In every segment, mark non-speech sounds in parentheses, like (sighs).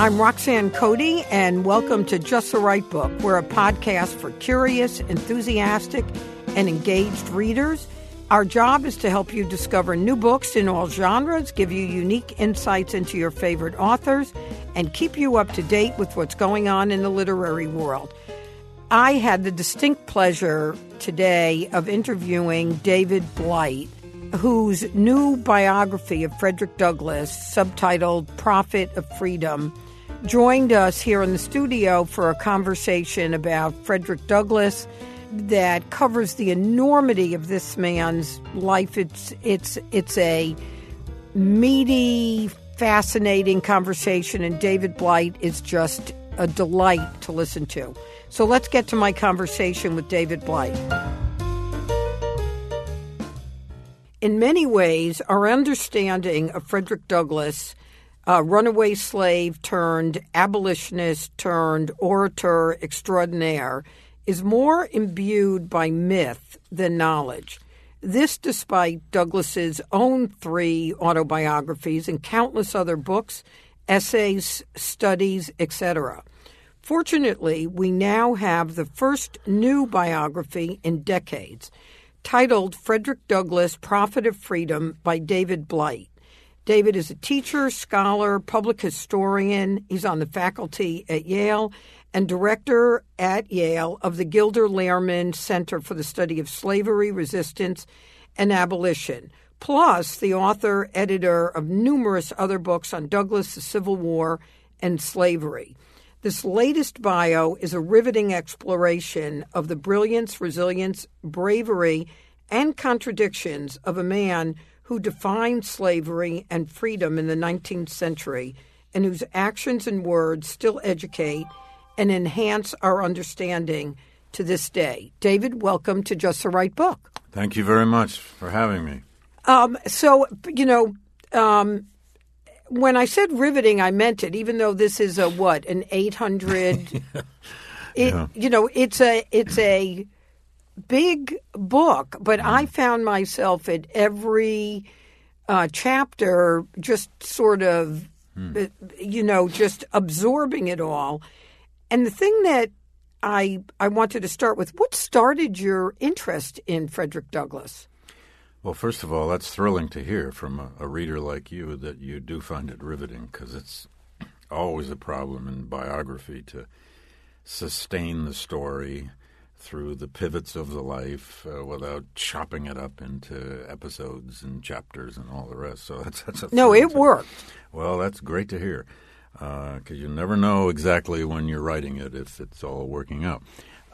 I'm Roxanne Coady, and welcome to Just the Right Book. We're a podcast for curious, enthusiastic, and engaged readers. Our job is to help you discover new books in all genres, give you unique insights into your favorite authors, and keep you up to date with what's going on in the literary world. I had the distinct pleasure today of interviewing David Blight, whose new biography of Frederick Douglass, subtitled Prophet of Freedom, joined us here in the studio for a conversation about Frederick Douglass that covers the enormity of this man's life. It's it's it's a meaty, fascinating conversation, and David Blight is just a delight to listen to. So let's get to my conversation with David Blight. In many ways, our understanding of Frederick Douglass, a runaway slave turned abolitionist turned orator extraordinaire, is more imbued by myth than knowledge. This despite Douglass's own three autobiographies and countless other books, essays, studies, etc. Fortunately, we now have the first new biography in decades, titled Frederick Douglass, Prophet of Freedom by David Blight. David is a teacher, scholar, public historian. He's on the faculty at Yale and director at Yale of the Gilder Lehrman Center for the Study of Slavery, Resistance, and Abolition, plus the author, editor of numerous other books on Douglass, the Civil War, and slavery. This latest bio is a riveting exploration of the brilliance, resilience, bravery, and contradictions of a man who defined slavery and freedom in the 19th century and whose actions and words still educate and enhance our understanding to this day. David, welcome to Just the Right Book. Thank you very much for having me. Um, so, you know, um, when I said riveting, I meant it. Even though this is a what an eight hundred, (laughs) it yeah. you know it's a it's a big book, but mm. I found myself at every uh, chapter just sort of mm. you know just absorbing it all. And the thing that I I wanted to start with, what started your interest in Frederick Douglass? Well, first of all, that's thrilling to hear from a, a reader like you that you do find it riveting because it's always a problem in biography to sustain the story through the pivots of the life uh, without chopping it up into episodes and chapters and all the rest. So (laughs) that's that's a no, it worked. Well, that's great to hear because uh, you never know exactly when you're writing it if it's all working out.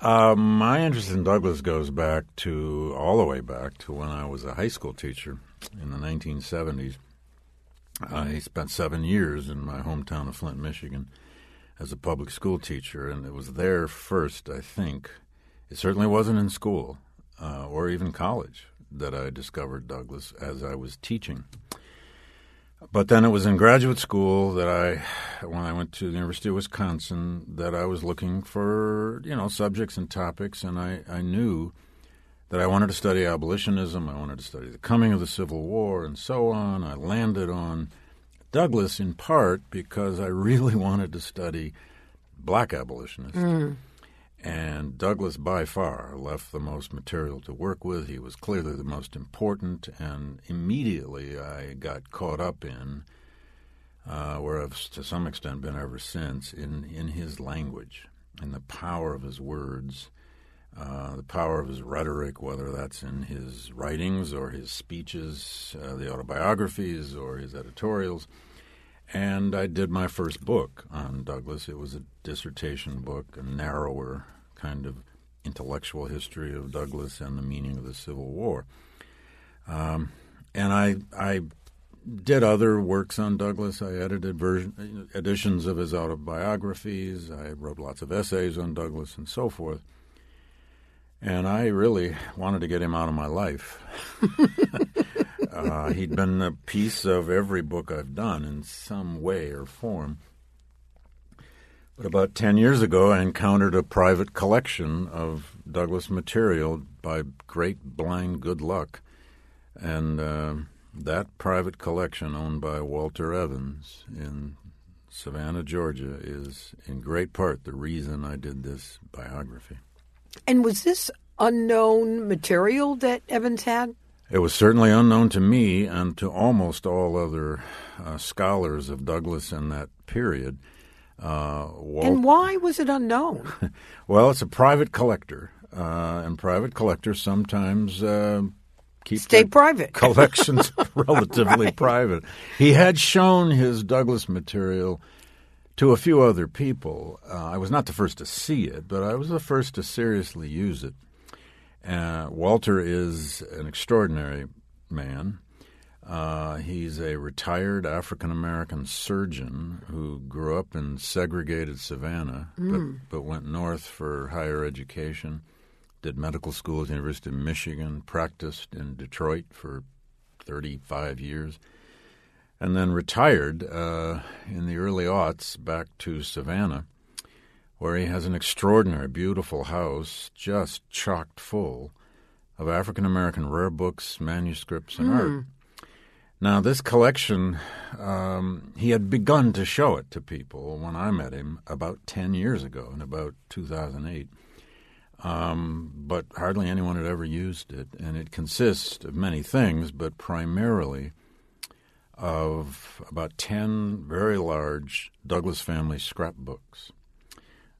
Uh, my interest in Douglass goes back to all the way back to when I was a high school teacher in the 1970s. I spent seven years in my hometown of Flint, Michigan, as a public school teacher, and it was there first, I think. It certainly wasn't in school uh, or even college that I discovered Douglass as I was teaching. But then it was in graduate school that I, when I went to the University of Wisconsin, that I was looking for, you know, subjects and topics, and I, I knew that I wanted to study abolitionism, I wanted to study the coming of the Civil War, and so on. I landed on Douglass in part because I (laughs) really wanted to study black abolitionists. Mm. And Douglass, by far, left the most material to work with. He was clearly the most important, and immediately I got caught up in, uh, where I've to some extent been ever since, in, in his language in the power of his words, uh, the power of his rhetoric, whether that's in his writings or his speeches, uh, the autobiographies or his editorials. And I did my first book on Douglass. It was a dissertation book, a narrower kind of intellectual history of Douglass and the meaning of the Civil War. Um, and I, I did other works on Douglass. I edited version, editions of his autobiographies. I wrote lots of essays on Douglass and so forth. And I really wanted to get him out of my life. (laughs) uh, he'd been a piece of every book I've done in some way or form. But about 10 years ago, I encountered a private collection of Douglass material by great blind good luck. And uh, that private collection, owned by Walter Evans in Savannah, Georgia, is in great part the reason I did this biography. And was this unknown material that Evans had? It was certainly unknown to me and to almost all other uh, scholars of Douglass in that period. Uh, Walt- and why was it unknown? (laughs) well, it's a private collector, uh, and private collectors sometimes uh, keep stay private (laughs) collections (laughs) relatively right. private. He had shown his Douglass material to a few other people. Uh, I was not the first to see it, but I was the first to seriously use it. Uh, Walter is an extraordinary man. Uh, he's a retired African American surgeon who grew up in segregated Savannah, mm. but, but went north for higher education. Did medical school at the University of Michigan, practiced in Detroit for 35 years, and then retired uh, in the early aughts back to Savannah, where he has an extraordinary, beautiful house just chocked full of African American rare books, manuscripts, and mm. art. Now, this collection, um, he had begun to show it to people when I met him about 10 years ago, in about 2008. Um, but hardly anyone had ever used it. And it consists of many things, but primarily of about 10 very large Douglass family scrapbooks,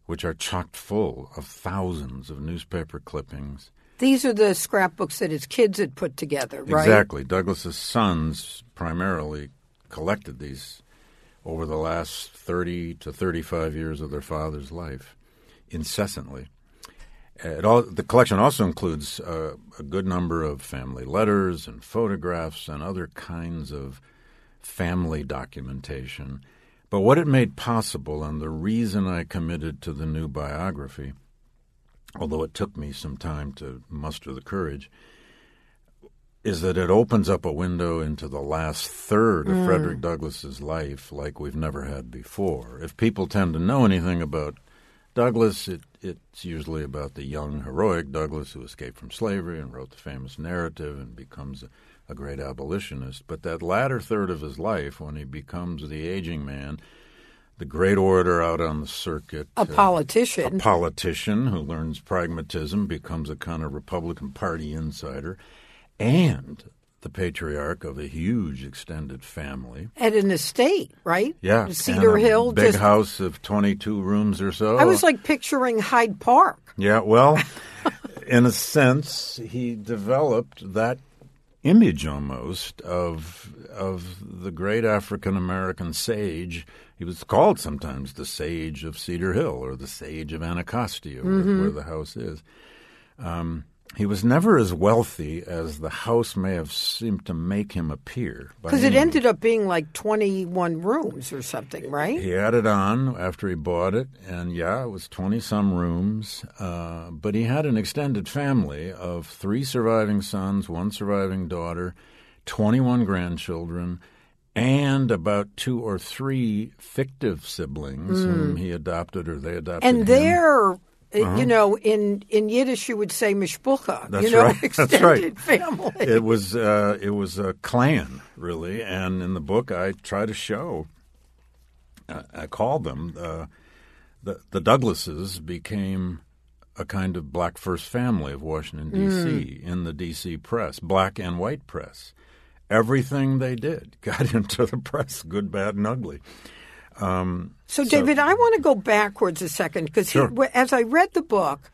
which are chocked full of thousands of newspaper clippings these are the scrapbooks that his kids had put together, right? Exactly. Douglass's sons primarily collected these over the last 30 to 35 years of their father's life incessantly. All, the collection also includes uh, a good number of family letters and photographs and other kinds of family documentation. But what it made possible, and the reason I committed to the new biography, although it took me some time to muster the courage, is that it opens up a window into the last third of mm. Frederick Douglass's life like we've never had before. If people tend to know anything about Douglass, it, it's usually about the young, heroic Douglass who escaped from slavery and wrote the famous narrative and becomes a, a great abolitionist. But that latter third of his life, when he becomes the aging man, the great orator out on the circuit, a politician, uh, a politician who learns pragmatism, becomes a kind of Republican Party insider, and the patriarch of a huge extended family at an estate, right? Yeah, Cedar Hill, big just, house of twenty-two rooms or so. I was like picturing Hyde Park. Yeah, well, (laughs) in a sense, he developed that image almost of of the great African American sage he was called sometimes the Sage of Cedar Hill or the Sage of Anacostia, mm-hmm. where, where, the house is. Um, he was never as wealthy as the house may have seemed to make him appear. Because it ended up being like 21 rooms or something, right? He added on after he bought it, and yeah, it was 20 some rooms. Uh, but he had an extended family of three surviving sons, one surviving daughter, 21 grandchildren and about two or three fictive siblings mm. whom he adopted or they adopted. And they're, uh, uh-huh. you know, in, in Yiddish you would say mishpucha. That's you know, right. Extended (laughs) That's right. family. It was uh, it was a clan really, and in the book I try to show. Uh, I call them uh, the the Douglasses became a kind of black first family of Washington D.C. Mm. in the D.C. press, black and white press everything they did (laughs) got into the press, good, bad, and ugly. Um, so, David, so, I want to go backwards a second because sure. as I read the book,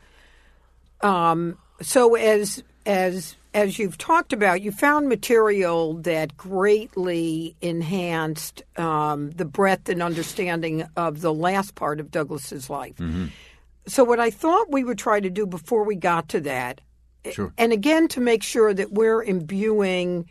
um, so as as as you've talked about, you found material that greatly enhanced um, the breadth and understanding of the last part of Douglass's life. Mm-hmm. So, what I thought we would try to do before we got to that, sure. and again to make sure that we're imbuing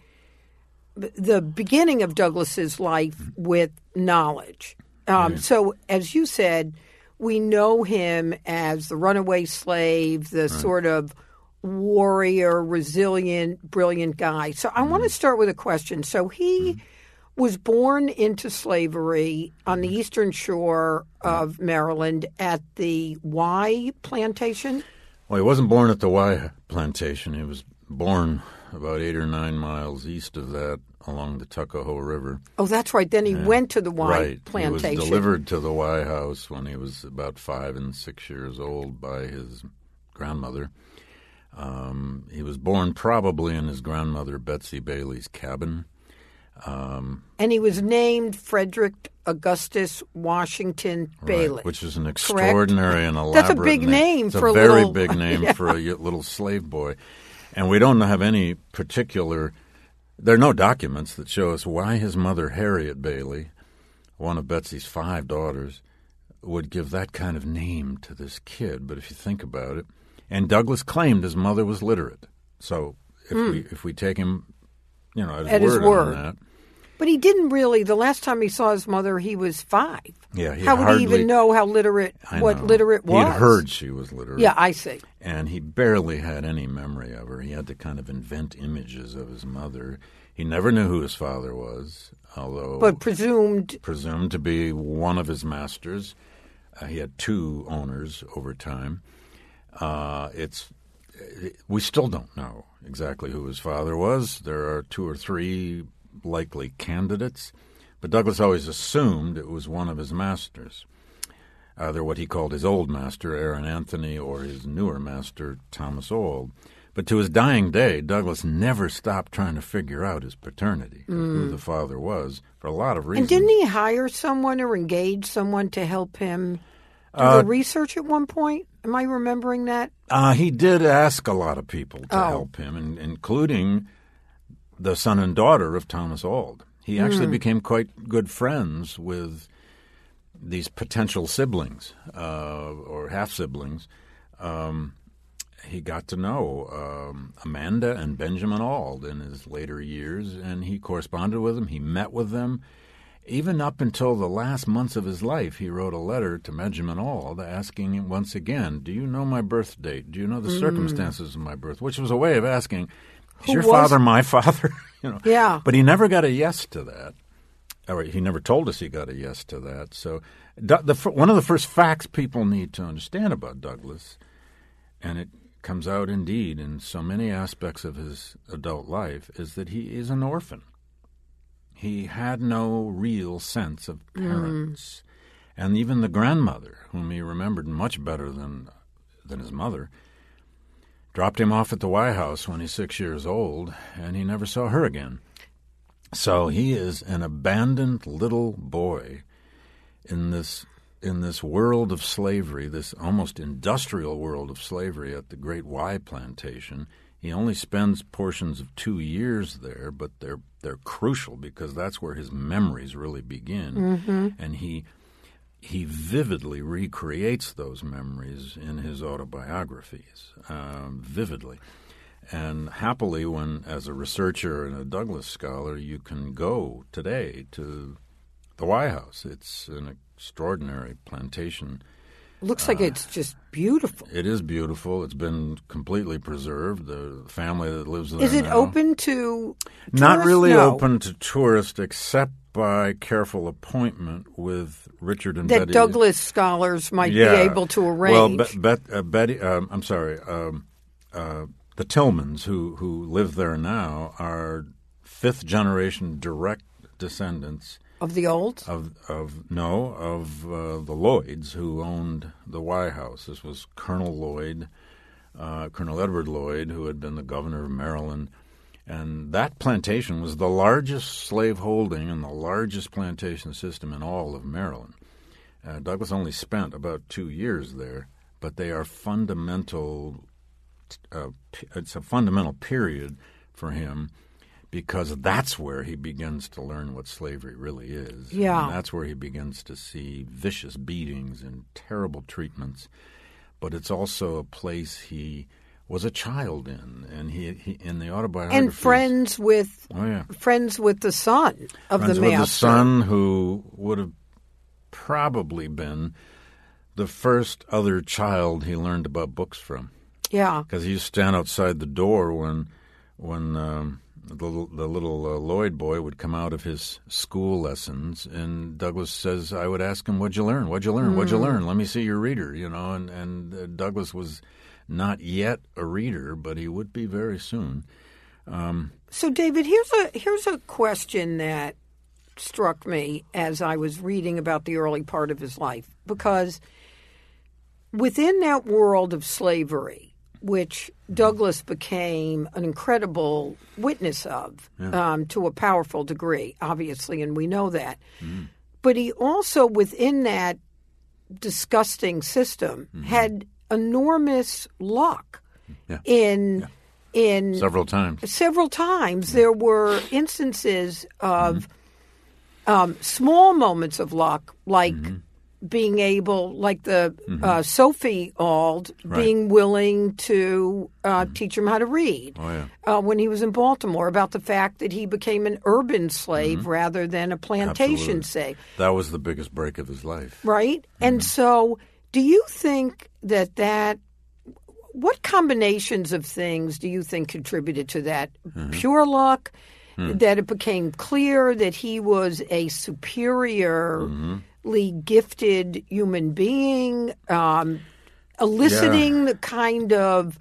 the beginning of Douglass's life with knowledge. Um, So, as you said, we know him as the runaway slave, the right. sort of warrior, resilient, brilliant guy. So, I mm. want to start with a question. So, he mm. was born into slavery on the eastern shore of Maryland at the Wye plantation. Well, he wasn't born at the Wye plantation. He was born about eight or nine miles east of that along the Tuckahoe River. Oh, that's right. Then he went to the Wye right. plantation. He was delivered to the Wye House when he was about five and six years old by his grandmother. Um, he was born probably in his grandmother Betsy Bailey's cabin. Um, and he was named Frederick Augustus Washington Bailey, right, which is an extraordinary and elaborate. (laughs) That's a big name, it's for a, a very little, big (laughs) name yeah. for a little slave boy, and we don't have any particular. There are no documents that show us why his mother Harriet Bailey, one of Betsy's five daughters, would give that kind of name to this kid. But if you think about it, and Douglass claimed his mother was literate, so if hmm. we if we take him, you know, at his. At his word, word. on that. But he didn't really. The last time he saw his mother, he was five. Yeah, he how would he even know how literate what literate was? He'd heard she was literate. Yeah, I see. and he barely had any memory of her. He had to kind of invent images of his mother. He never knew who his father was, although But presumed presumed to be one of his masters. Uh, he had two owners over time. Uh, it's we still don't know exactly who his father was. There are two or three likely candidates, but Douglass always assumed it was one of his masters, either what he called his old master, Aaron Anthony, or his newer master, Thomas Auld. But to his dying day, Douglass never stopped trying to figure out his paternity, who the father was, for a lot of reasons. and didn't he hire someone or engage someone to help him do Uh, the research at one point? Am I remembering that? Uh, he did ask a lot of people to Oh. help him, and, including the son and daughter of Thomas Auld. He actually became quite good friends with these potential siblings uh, or half siblings. Um, he got to know um, Amanda and Benjamin Auld in his later years, and he corresponded with them. He met with them. Even up until the last months of his life, he wrote a letter to Benjamin Auld asking him once again, Do you know my birth date? Do you know the circumstances of my birth? Which was a way of asking, Is your was- father my (laughs) father? you know. Yeah. But he never got a yes to that. Or he never told us he got a yes to that. So, the, one of the first facts people need to understand about Douglass, and it comes out indeed in so many aspects of his adult life, is that he is an orphan. He had no real sense of hmm. parents. And even the grandmother, whom he remembered much better than, than his mother, dropped him off at the Wye House when he's six years old, and he never saw her again. So he is an abandoned little boy in this in this world of slavery, this almost industrial world of slavery at the Great Wye Plantation. He only spends portions of two years there, but they're they're crucial because that's where his memories really begin, mm-hmm. and he he vividly recreates those memories in his autobiographies, um, vividly. And happily, when as a researcher and a Douglass scholar, you can go today to the Wye House. It's an extraordinary plantation. Looks Uh, like it's just beautiful. It is beautiful. It's been completely preserved. The family that lives there Is it now- open to Not really No. open to tourists, except by careful appointment with Richard and that Betty. Douglass scholars might yeah. be able to arrange. Well, uh, Betty, um, I'm sorry, um, uh, the Tilghmans who who live there now are fifth generation direct descendants of the old. of of no of uh, the Lloyds who owned the Wye House. This was Colonel Lloyd, uh, Colonel Edward Lloyd, who had been the governor of Maryland, and that plantation was the largest slave holding and the largest plantation system in all of Maryland. Uh, Douglass only spent about two years there, but they are fundamental. Uh, it's a fundamental period for him because that's where he begins to learn what slavery really is. Yeah. And that's where he begins to see vicious beatings and terrible treatments. But it's also a place he was a child in, he, he in the autobiography and friends with Oh yeah, friends with the son of friends the with the son who would have probably been the first other child he learned about books from. Yeah. because he used to stand outside the door when when um, the, little- the little uh, Lloyd boy would come out of his school lessons, and Douglass says, "I would ask him, what'd you learn? What'd you learn? What'd you learn? Let me see your reader." You know, and and uh, Douglass was not yet a reader, but he would be very soon. Um, so, David, here's a here's a question that struck me as I was reading about the early part of his life, because within that world of slavery, which Douglass became an incredible witness of yeah. um, to a powerful degree, obviously, and we know that. Mm. But he also, within that disgusting system, mm-hmm. had enormous luck yeah. in. Yeah. In several times, several times there were instances of mm-hmm. um, small moments of luck, like mm-hmm being able, like the mm-hmm. uh, Sophie Auld, right. being willing to uh, mm-hmm. teach him how to read oh, yeah. uh, when he was in Baltimore, about the fact that he became an urban slave mm-hmm. rather than a plantation Absolutely. slave. That was the biggest break of his life. Right? And mm-hmm. so, do you think that that what combinations of things do you think contributed to that? Mm-hmm. Pure luck, mm. that it became clear that he was a superiorly mm-hmm gifted human being, um, eliciting yeah. the kind of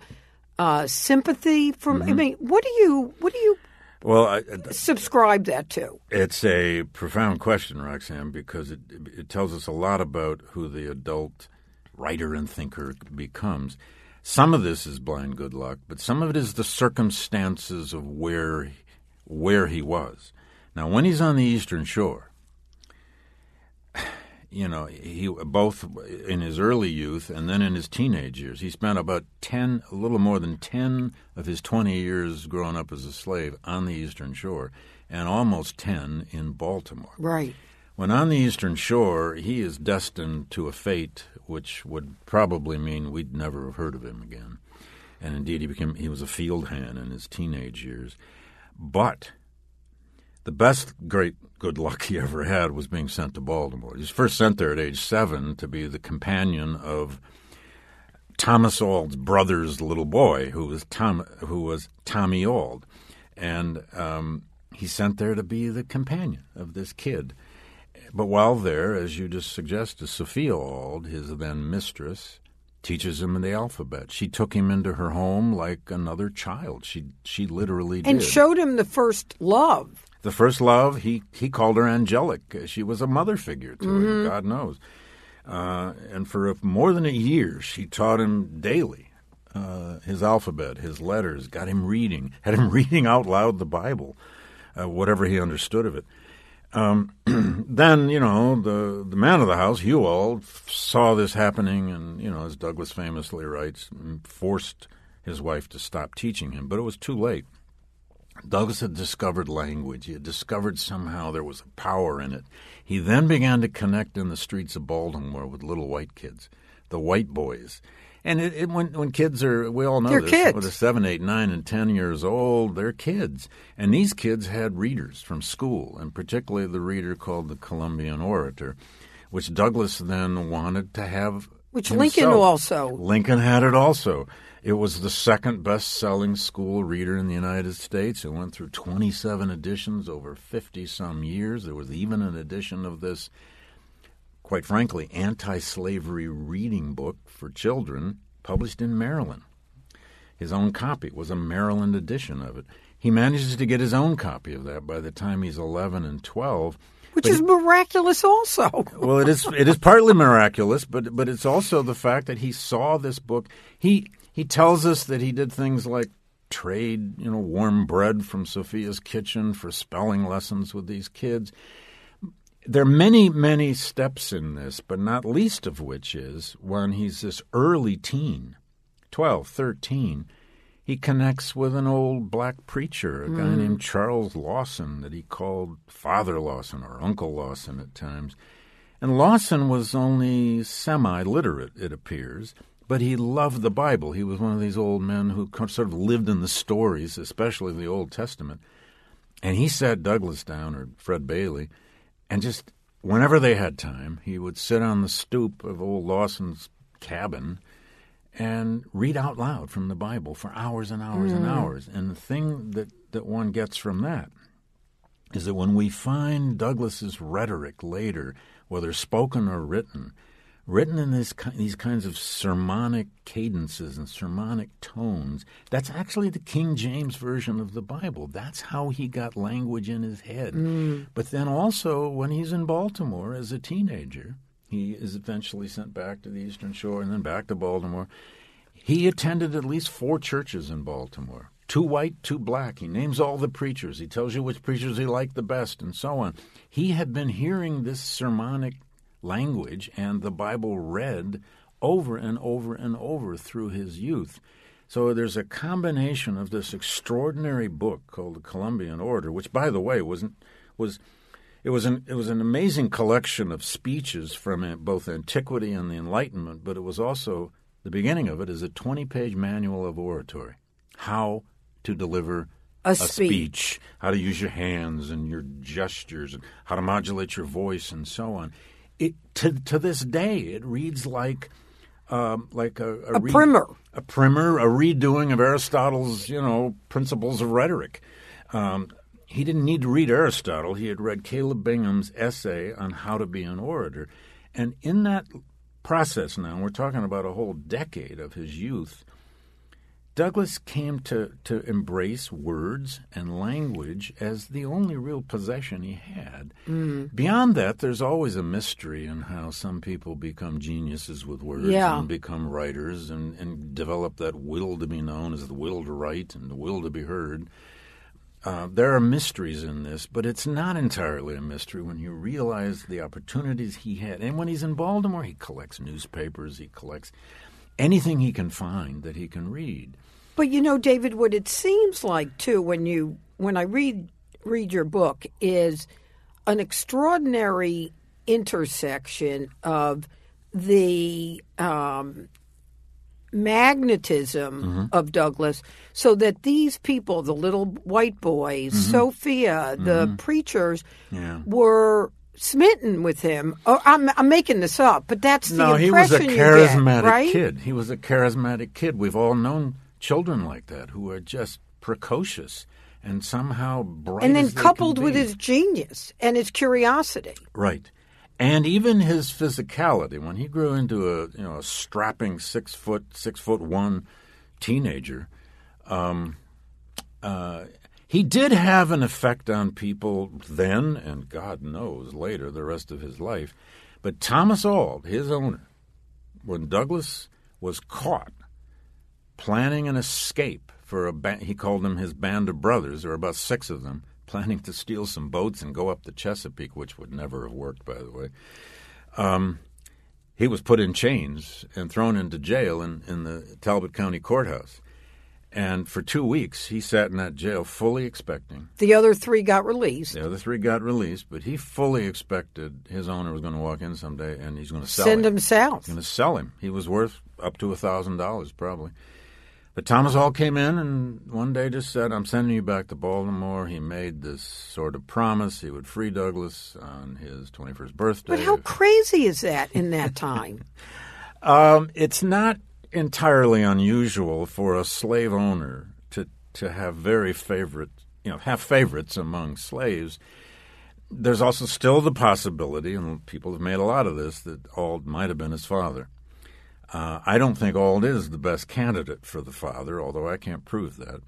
uh, sympathy from. Mm-hmm. I mean, what do you what do you well I, subscribe that to? It's a profound question, Roxanne, because it it tells us a lot about who the adult writer and thinker becomes. Some of this is blind good luck, but some of it is the circumstances of where where he was. Now, when he's on the Eastern Shore, (sighs) you know, he both in his early youth and then in his teenage years. He spent about 10, a little more than 10 of his 20 years growing up as a slave on the Eastern Shore and almost 10 in Baltimore. Right. When on the Eastern Shore, he is destined to a fate which would probably mean we'd never have heard of him again. And indeed, he became he was a field hand in his teenage years. But the best great good luck he ever had was being sent to Baltimore. He was first sent there at age seven to be the companion of Thomas Auld's brother's little boy, who was Tom, who was Tommy Auld, and um, sent there to be the companion of this kid. But while there, as you just suggested, Sophia Auld, his then mistress, teaches him the alphabet. She took him into her home like another child. She she literally and did. showed him the first love the first love, he, he called her angelic. She was a mother figure to mm-hmm. him, God knows. Uh, and for more than a year, she taught him daily uh, his alphabet, his letters, got him reading, had him (laughs) reading out loud the Bible, uh, whatever he understood of it. Um, (clears throat) then, you know, the the man of the house, Auld, saw this happening, and you know, as Douglass famously writes, forced his wife to stop teaching him. But it was too late. Douglass had discovered language. He had discovered somehow there was a power in it. He then began to connect in the streets of Baltimore with little white kids, the white boys. And it, it, when when kids are, we all know they're this. Kids. When they're seven, eight, nine, and ten years old, they're kids. And these kids had readers from school, and particularly the reader called the Columbian Orator, which Douglass then wanted to have. Which himself. Lincoln also. Lincoln had it also. It was the second best selling school reader in the United States. It went through 27 editions over 50 some years. There was even an edition of this, quite frankly, anti slavery reading book for children published in Maryland. His own copy was a Maryland edition of it. He manages to get his own copy of that by the time he's 11 and 12 which but is miraculous also. (laughs) well, it is it is partly miraculous, but but it's also the fact that he saw this book. He he tells us that he did things like trade, you know, warm bread from Sophia's kitchen for spelling lessons with these kids. There are many, many steps in this, but not least of which is when he's this early teen, 12, 13, he connects with an old black preacher, a guy mm. named Charles Lawson, that he called Father Lawson or Uncle Lawson at times. And Lawson was only semi literate, it appears but he loved the Bible. He was one of these old men who sort of lived in the stories, especially the Old Testament. And he sat Douglass down, or Fred Bailey, and just whenever they had time, he would sit on the stoop of old Lawson's cabin and read out loud from the Bible for hours and hours mm. and hours. And the thing that, that one gets from that is that when we find Douglass's rhetoric later, whether spoken or written, written in this these kinds of sermonic cadences and sermonic tones. That's actually the King James version of the Bible. That's how he got language in his head. Mm. But then also when he's in Baltimore as a teenager, he is eventually sent back to the Eastern Shore and then back to Baltimore. He attended at least four churches in Baltimore. Two white, two black. He names all the preachers. He tells you which preachers he liked the best, and so on. He had been hearing this sermonic language and the Bible read over and over and over through his youth. So there's a combination of this extraordinary book called the Columbian Orator, which, by the way, wasn't was it was an it was an amazing collection of speeches from both antiquity and the Enlightenment, but it was also the beginning of it is a 20 page manual of oratory, how to deliver a, a speech. speech, how to use your hands and your gestures, and how to modulate your voice, and so on. It to to this day it reads like um, like a, a, a re- primer, a primer, a redoing of Aristotle's you know principles of rhetoric. Um, he didn't need to read Aristotle. He had read Caleb Bingham's essay on how to be an orator, and in that process now, we're talking about a whole decade of his youth. Douglass came to, to embrace words and language as the only real possession he had. Mm. Beyond that, there's always a mystery in how some people become geniuses with words yeah. and become writers and, and develop that will to be known as the will to write and the will to be heard. Uh, there are mysteries in this, but it's not entirely a mystery when you realize the opportunities he had. And when he's in Baltimore, he collects newspapers, he collects anything he can find that he can read. But you know, David, what it seems like too when you when I read read your book is an extraordinary intersection of the um, magnetism Mm-hmm. of Douglass, so that these people, the little white boys, Sophia, the preachers, Mm-hmm. Yeah. were smitten with him. Oh, I'm, I'm making this up, but that's the no, he was a impression charismatic get, right? kid. He was a charismatic kid. We've all known children like that who are just precocious and somehow bright. And then coupled with his genius and his curiosity. right, and even his physicality. When he grew into a you know a strapping six foot six foot one teenager, um, uh, he did have an effect on people then, and God knows later, the rest of his life. But Thomas Auld, his owner, when Douglass was caught planning an escape for a ba- he called them his band of brothers. There were about six of them (laughs) planning to steal some boats and go up the Chesapeake, which would never have worked, by the way. Um, he was put in chains and thrown into jail in, in the Talbot County Courthouse. And for two weeks, he sat in that jail fully expecting. The other three got released. The other three got released, but he fully expected his owner was going to walk in someday and he's going to sell Send him. him south. He's going to sell him. He was worth up to a thousand dollars probably. But Thomas Auld came in and one day just said, "I'm sending you back to Baltimore." He made this sort of promise he would free Douglass on his 21st birthday. But how crazy is that in that time? (laughs) Um, it's not entirely unusual for a slave owner to to have very favorite, you know, have favorites among slaves. There's also still the possibility, and people have made a lot of this, that Auld might have been his father. Uh, I don't think Auld is the best candidate for the father, although I can't prove that.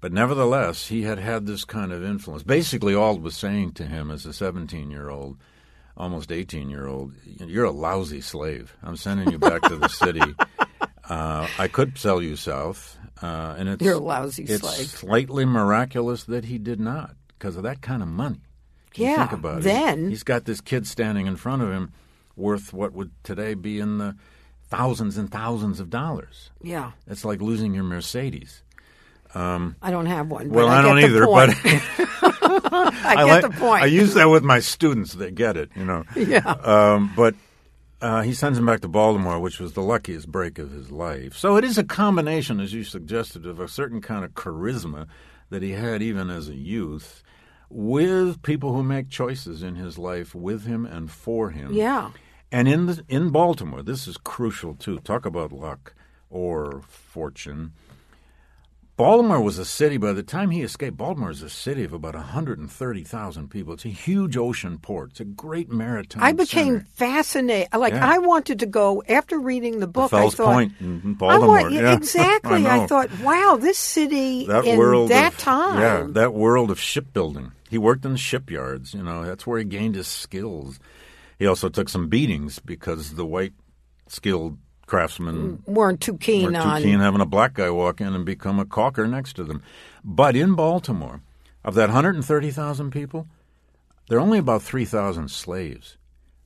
But nevertheless, he had had this kind of influence. Basically, Auld was saying to him as a 17 year old, almost 18 year old, You're a lousy slave. I'm sending you back to the (laughs) city. Uh, I could sell you south. Uh, and it's, You're a lousy it's slave. slightly miraculous that he did not because of that kind of money. Can you Yeah, think about it. then- He's got this kid standing in front of him worth what would today be in the thousands and thousands of dollars. Yeah, It's like losing your Mercedes. I don't have one. Well, I, I, don't either, but (laughs) I get (laughs) like- the point. I use that with my students; they get it, you know. Yeah. Um, but uh, he sends him back to Baltimore, which was the luckiest break of his life. So it is a combination, as you suggested, of a certain kind of charisma that he had even as a youth, with people who make choices in his life with him and for him. yeah, And in the, in Baltimore, this is crucial too. Talk about luck or fortune. Baltimore was a city, by the time he escaped, Baltimore is a city of about 130,000 people. It's a huge ocean port. It's a great maritime I became center. fascinated. Like Yeah. I wanted to go after reading the book. Fells I thought, Point in I Baltimore. want, yeah. (laughs) exactly. I, know. thought, wow, this city that in world that of, time. Yeah, that world of shipbuilding. He worked in the shipyards. You know, that's where he gained his skills. He also took some beatings because the white skilled craftsmen mm, weren't too keen weren't on. keen having a black guy walk in and become a caulker next to them. But in Baltimore, of that 130,000 people, there are only about 3,000 slaves.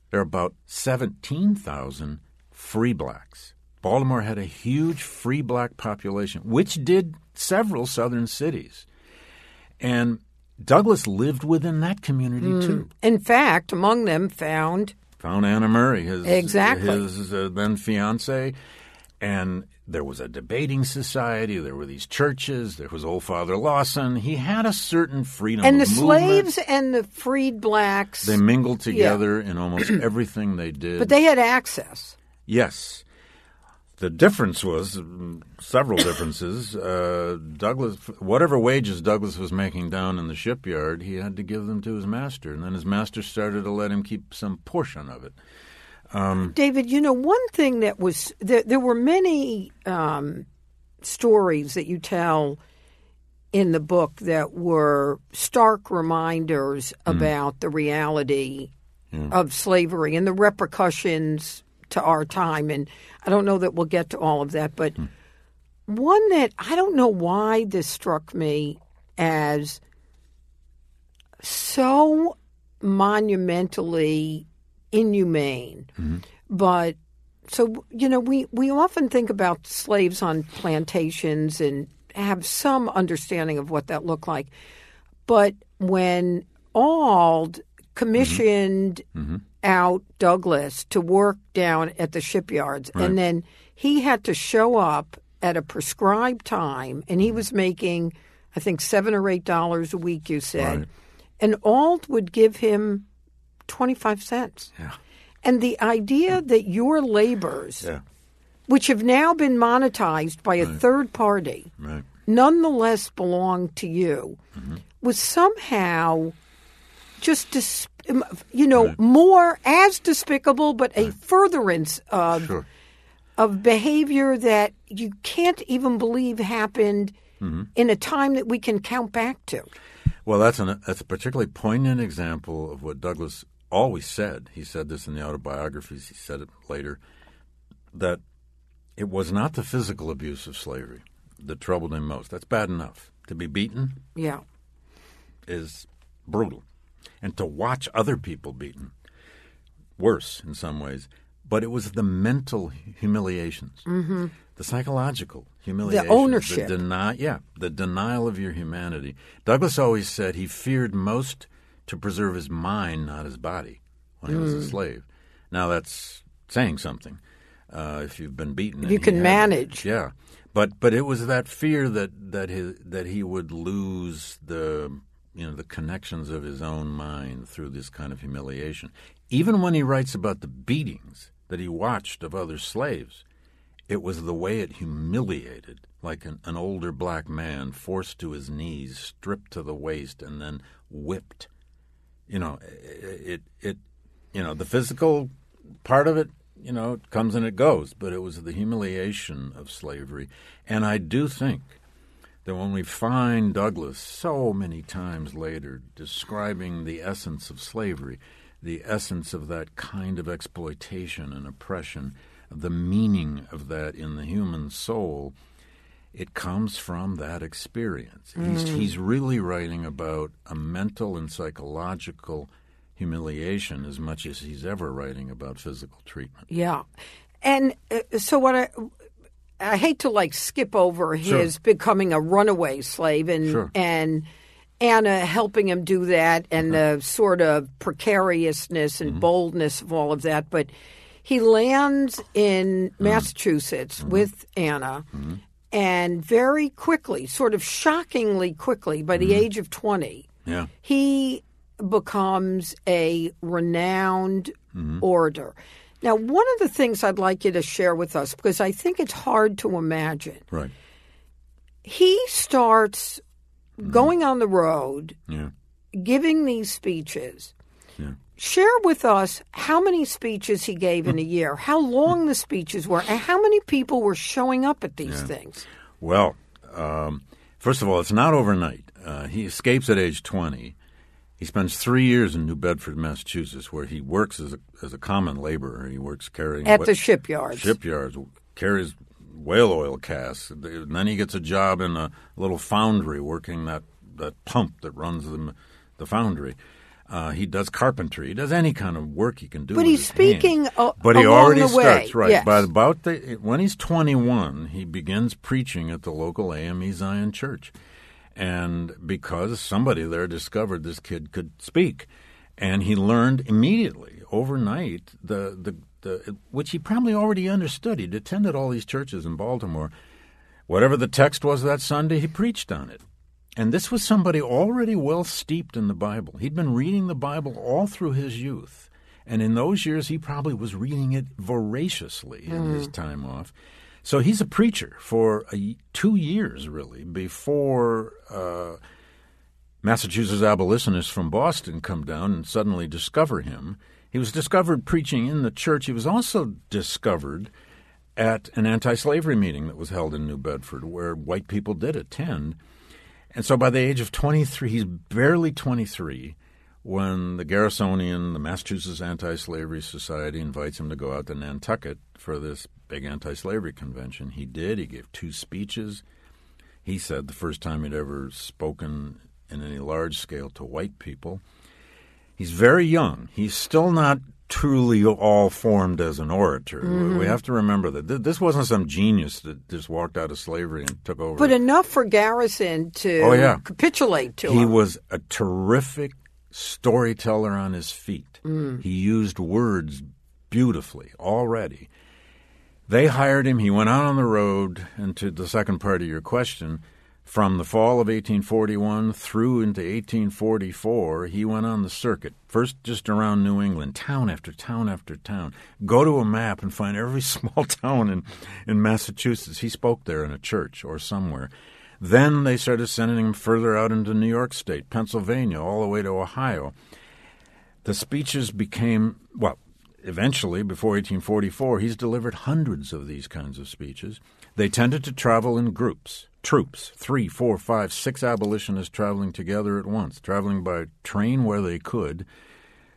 There are about 17,000 free blacks. Baltimore had a huge free black population, which did several southern cities. And Douglass lived within that community too. In fact, among them found Found Anna Murray, his Exactly. his uh, then fiance, and there was a debating society. There were these churches. There was Old Father Lawson. He had a certain freedom. and the movement. slaves and the freed blacks, They mingled together in almost (clears throat) everything they did. but they had access. Yes. The difference was several differences. Uh, Douglass, whatever wages Douglass was making down in the shipyard, he had to give them to his master, and then his master started to let him keep some portion of it. David, you know, one thing that was there, there were many um, stories that you tell in the book that were stark reminders about the reality of slavery and the repercussions to our time. And I don't know that we'll get to all of that, but hmm. one that I don't know why this struck me as so monumentally inhumane. Mm-hmm. But so you know, we we often think about slaves on plantations and have some understanding of what that looked like. But when Auld commissioned out Douglass to work down at the shipyards, and then he had to show up at a prescribed time, and he was making, I think, seven or eight dollars a week. You said, Right. and Auld would give him twenty five cents. Yeah. And the idea that your labors, Yeah. which have now been monetized by a third party, Right. nonetheless belong to you, Mm-hmm. was somehow just, dis- you know, more as despicable, but a furtherance of Sure. of behavior that you can't even believe happened Mm-hmm. in a time that we can count back to. Well, that's an that's a particularly poignant example of what Douglass always said. He said this in the autobiographies. He said it later that it was not the physical abuse of slavery that troubled him most. That's bad enough. To be beaten Yeah. is brutal, and to watch other people beaten, worse in some ways. But it was the mental humiliations, mm-hmm. the psychological humiliations, ownership. the deni- yeah, the denial of your humanity. Douglass always said he feared most to preserve his mind, not his body, when he was Mm. a slave. Now that's saying something. Uh, if you've been beaten, You can manage. Yeah, but but it was that fear that that his, that he would lose the you know the connections of his own mind through this kind of humiliation. Even when he writes about the beatings that he watched of other slaves, it was the way it humiliated, like an, an older black man forced to his knees, stripped to the waist, and then whipped. You know, it it you know the physical part of it you know it comes and it goes but it was the humiliation of slavery and i do think that when we find douglass so many times later describing the essence of slavery the essence of that kind of exploitation and oppression the meaning of that in the human soul it comes from that experience. He's, he's really writing about a mental and psychological humiliation as much as he's ever writing about physical treatment. Yeah, and uh, so what I I hate to like skip over his becoming a runaway slave and Sure. and Anna helping him do that and mm-hmm. the sort of precariousness and mm-hmm. boldness of all of that, but he lands in mm-hmm. Massachusetts with Anna. And very quickly, sort of shockingly quickly, by the age of 20, Yeah. he becomes a renowned Mm-hmm. orator. Now, one of the things I'd like you to share with us, because I think it's hard to imagine, Right. he starts going on the road, Yeah. giving these speeches. Yeah. Share with us how many speeches he gave in a (laughs) year, how long the speeches were, and how many people were showing up at these things. Well, um, first of all, it's not overnight. Uh, he escapes at age 20. He spends three years in New Bedford, Massachusetts, where he works as a, as a common laborer. He works carrying At wet- the shipyards. shipyards, carries whale oil casks. And then he gets a job in a little foundry working that, that pump that runs the, the foundry. Uh, he does carpentry. He does any kind of work he can do. But he's speaking a- But he already starts right yes. by about the when he's 21. He begins preaching at the local AME Zion Church, and because somebody there discovered this kid could speak, and he learned immediately overnight the the, the which he probably already understood. He'd attended all these churches in Baltimore. Whatever the text was that Sunday, he preached on it. And this was somebody already well steeped in the Bible. He'd been reading the Bible all through his youth. And in those years, he probably was reading it voraciously in his mm. time off. So he's a preacher for a, two years, really, before uh, Massachusetts abolitionists from Boston come down and suddenly discover him. He was discovered preaching in the church. He was also discovered at an anti slavery meeting that was held in New Bedford where white people did attend. And so by the age of 23, he's barely 23 when the Garrisonian, the Massachusetts Anti Slavery Society, invites him to go out to Nantucket for this big anti slavery convention. He did. He gave two speeches. He said the first time he'd ever spoken in any large scale to white people. He's very young. He's still not truly all formed as an orator. We mm-hmm. have to remember that this wasn't some genius that just walked out of slavery and took over. But enough for Garrison to Oh, yeah. capitulate to he him. was a terrific storyteller on his feet. Mm. He used words beautifully already. They hired him. He went out on the road, and to the second part of your question, from the fall of 1841 through into 1844, he went on the circuit. First, just around New England, town after town after town. Go to a map and find every (laughs) small town in, in Massachusetts. He spoke there in a church or somewhere. Then they started sending him further out into New York State, Pennsylvania, all the way to Ohio. The speeches became, well, eventually, before 1844, he's delivered hundreds of these kinds of speeches. They tended to travel in groups, troops, three, four, five, six abolitionists traveling together at once, traveling by train where they could,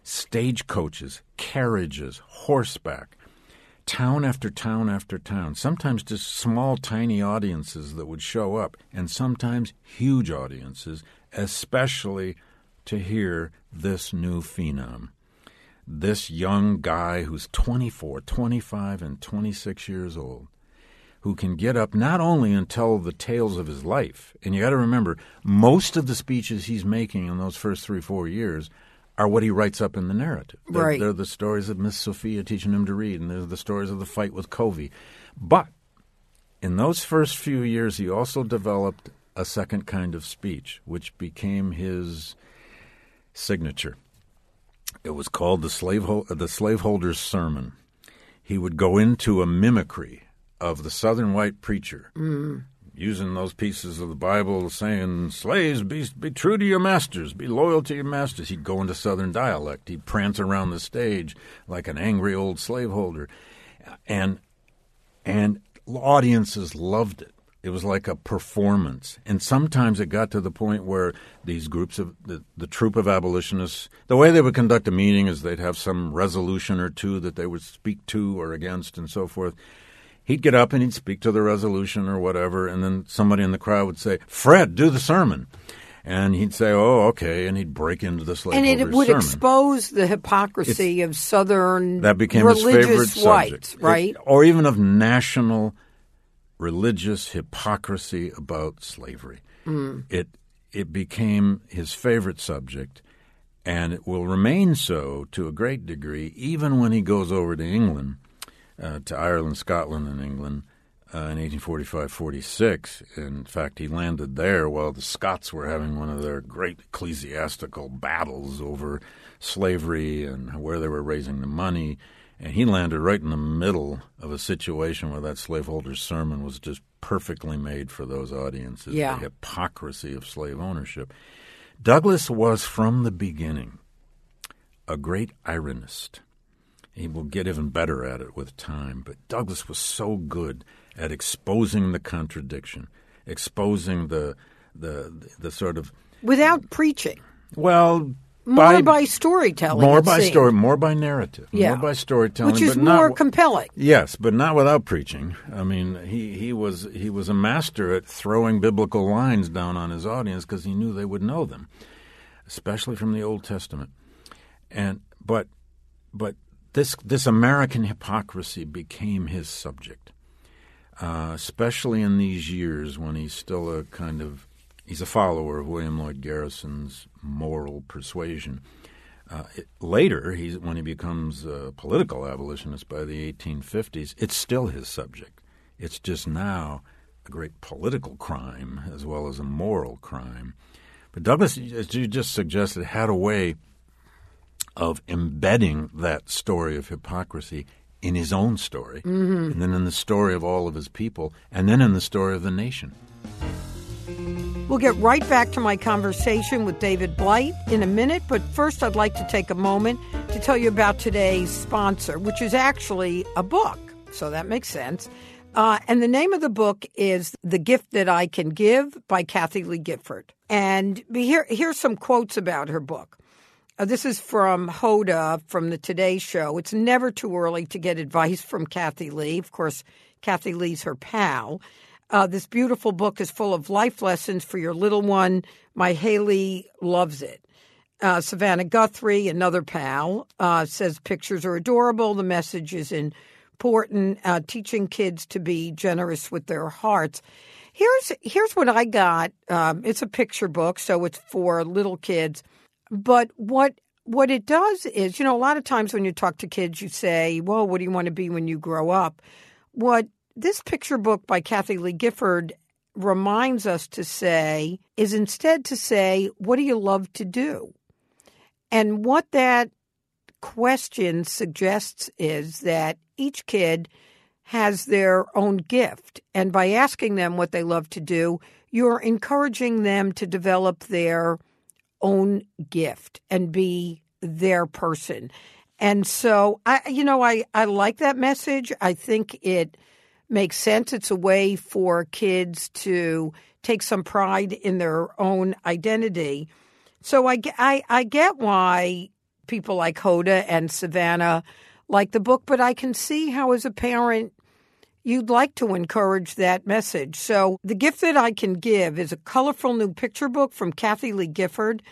stagecoaches, carriages, horseback, town after town after town, sometimes just small, tiny audiences that would show up, and sometimes huge audiences, especially to hear this new phenom. This young guy who's 24, 25, and 26 years old, who can get up not only and tell the tales of his life, and you got to remember, most of the speeches he's making in those first three, four years are what he writes up in the narrative. They're, Right. they're the stories of Miss Sophia teaching him to read, and they're the stories of the fight with Covey. But in those first few years, he also developed a second kind of speech, which became his signature. It was called the slave the slaveholder's sermon. He would go into a mimicry of the Southern white preacher, mm. Using those pieces of the Bible, saying, "Slaves, be be true to your masters, be loyal to your masters." He'd go into Southern dialect. He'd prance around the stage like an angry old slaveholder, and and audiences loved it. It was like a performance, and sometimes it got to the point where these groups of the, the troop of abolitionists, the way they would conduct a meeting is they'd have some resolution or two that they would speak to or against, and so forth. He'd get up and he'd speak to the resolution or whatever, and then somebody in the crowd would say, "Fred, do the sermon," and he'd say, "Oh, okay," and he'd break into the and it would sermon. expose the hypocrisy of Southern That became his favorite religious subject, whites, right? It- or even of national religious hypocrisy about slavery. Mm. It it became his favorite subject, and it will remain so to a great degree, even when he goes over to England, uh, to Ireland, Scotland, and England. Uh, in 1845-46, in fact, he landed there while the Scots were having one of their great ecclesiastical battles over slavery and where they were raising the money And he landed right in the middle of a situation where that slaveholder's sermon was just perfectly made for those audiences. Yeah. The hypocrisy of slave ownership. Douglass was from the beginning a great ironist. He will get even better at it with time, but Douglass was so good at exposing the contradiction, exposing the the the sort of Without preaching. well More by, storytelling. more by seemed. story, more by narrative, Yeah. more by storytelling, Which is not more w- compelling. Yes, but not without preaching. I mean, he, he was he was a master at throwing biblical lines down on his audience because he knew they would know them, especially from the Old Testament. And but but this this American hypocrisy became his subject, uh, especially in these years when he's still a kind of he's a follower of William Lloyd Garrison's moral persuasion. Uh, it, later, he's, when he becomes a political abolitionist by the 1850s, it's still his subject. It's just now a great political crime as well as a moral crime. But Douglass, as you just suggested, had a way of embedding that story of hypocrisy in his own story, and then in the story of all of his people, and then in the story of the nation. We'll get right back to my conversation with David Blight in a minute, but first I'd like to take a moment to tell you about today's sponsor, which is actually a book, so that makes sense. Uh, and the name of the book is The Gift That I Can Give by Kathie Lee Gifford. And here, here's some quotes about her book. Uh, this is from Hoda from the Today Show. It's never too early to get advice from Kathie Lee. Of course, Kathie Lee's her pal. Uh, this beautiful book is full of life lessons for your little one. My Haley loves it. Uh, Savannah Guthrie, another pal, uh, says pictures are adorable. The message is important. Uh, teaching kids to be generous with their hearts. Here's here's what I got. Um, it's a picture book, so it's for little kids. But what what it does is, you know, a lot of times when you talk to kids, you say, "Well, what do you want to be when you grow up?" What this picture book by Kathie Lee Gifford reminds us to say is instead to say, "What do you love to do?" And what that question suggests is that each kid has their own gift. And by asking them what they love to do, you're encouraging them to develop their own gift and be their person. And so I you know I I like that message. I think it makes sense. It's a way for kids to take some pride in their own identity. So I, I, I get why people like Hoda and Savannah like the book, but I can see how, as a parent, you'd like to encourage that message. So, The Gift That I Can Give is a colorful new picture book from Kathie Lee Gifford.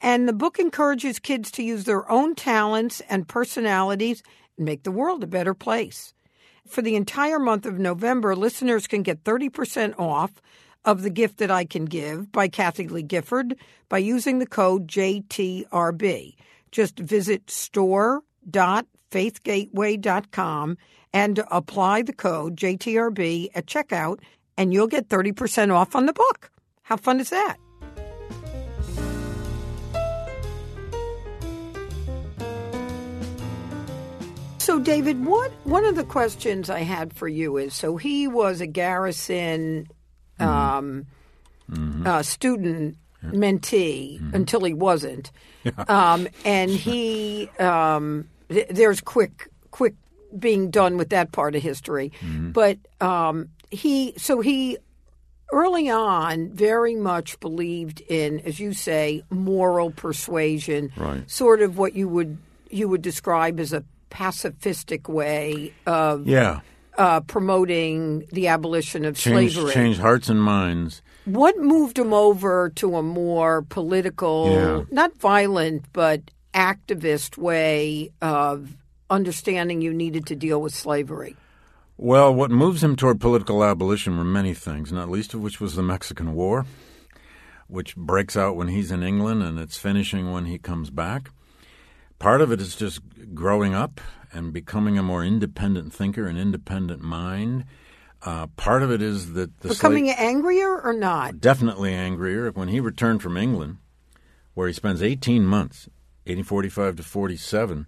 And the book encourages kids to use their own talents and personalities and make the world a better place. For the entire month of November, listeners can get 30% off of The Gift That I Can Give by Kathie Lee Gifford by using the code JTRB. Just visit store.faithgateway.com and apply the code JTRB at checkout, and you'll get 30% off on the book. How fun is that? So, David, what one of the questions I had for you is: so he was a Garrison um, Uh, student mentee until he wasn't, um, and he um, th- there's quick quick being done with that part of history, but um, he so he early on very much believed in, as you say, moral persuasion, Right. sort of what you would you would describe as a pacifistic way of Yeah. uh, promoting the abolition of Change, slavery. change hearts and minds. What moved him over to a more political, Yeah. not violent, but activist way of understanding you needed to deal with slavery? Well, what moves him toward political abolition were many things, not least of which was the Mexican War, which breaks out when he's in England and it's finishing when he comes back. Part of it is just growing up and becoming a more independent thinker, an independent mind. Uh, part of it is that the Becoming slave- angrier or not? definitely angrier when he returned from England, where he spends 18 months, 1845 to 47.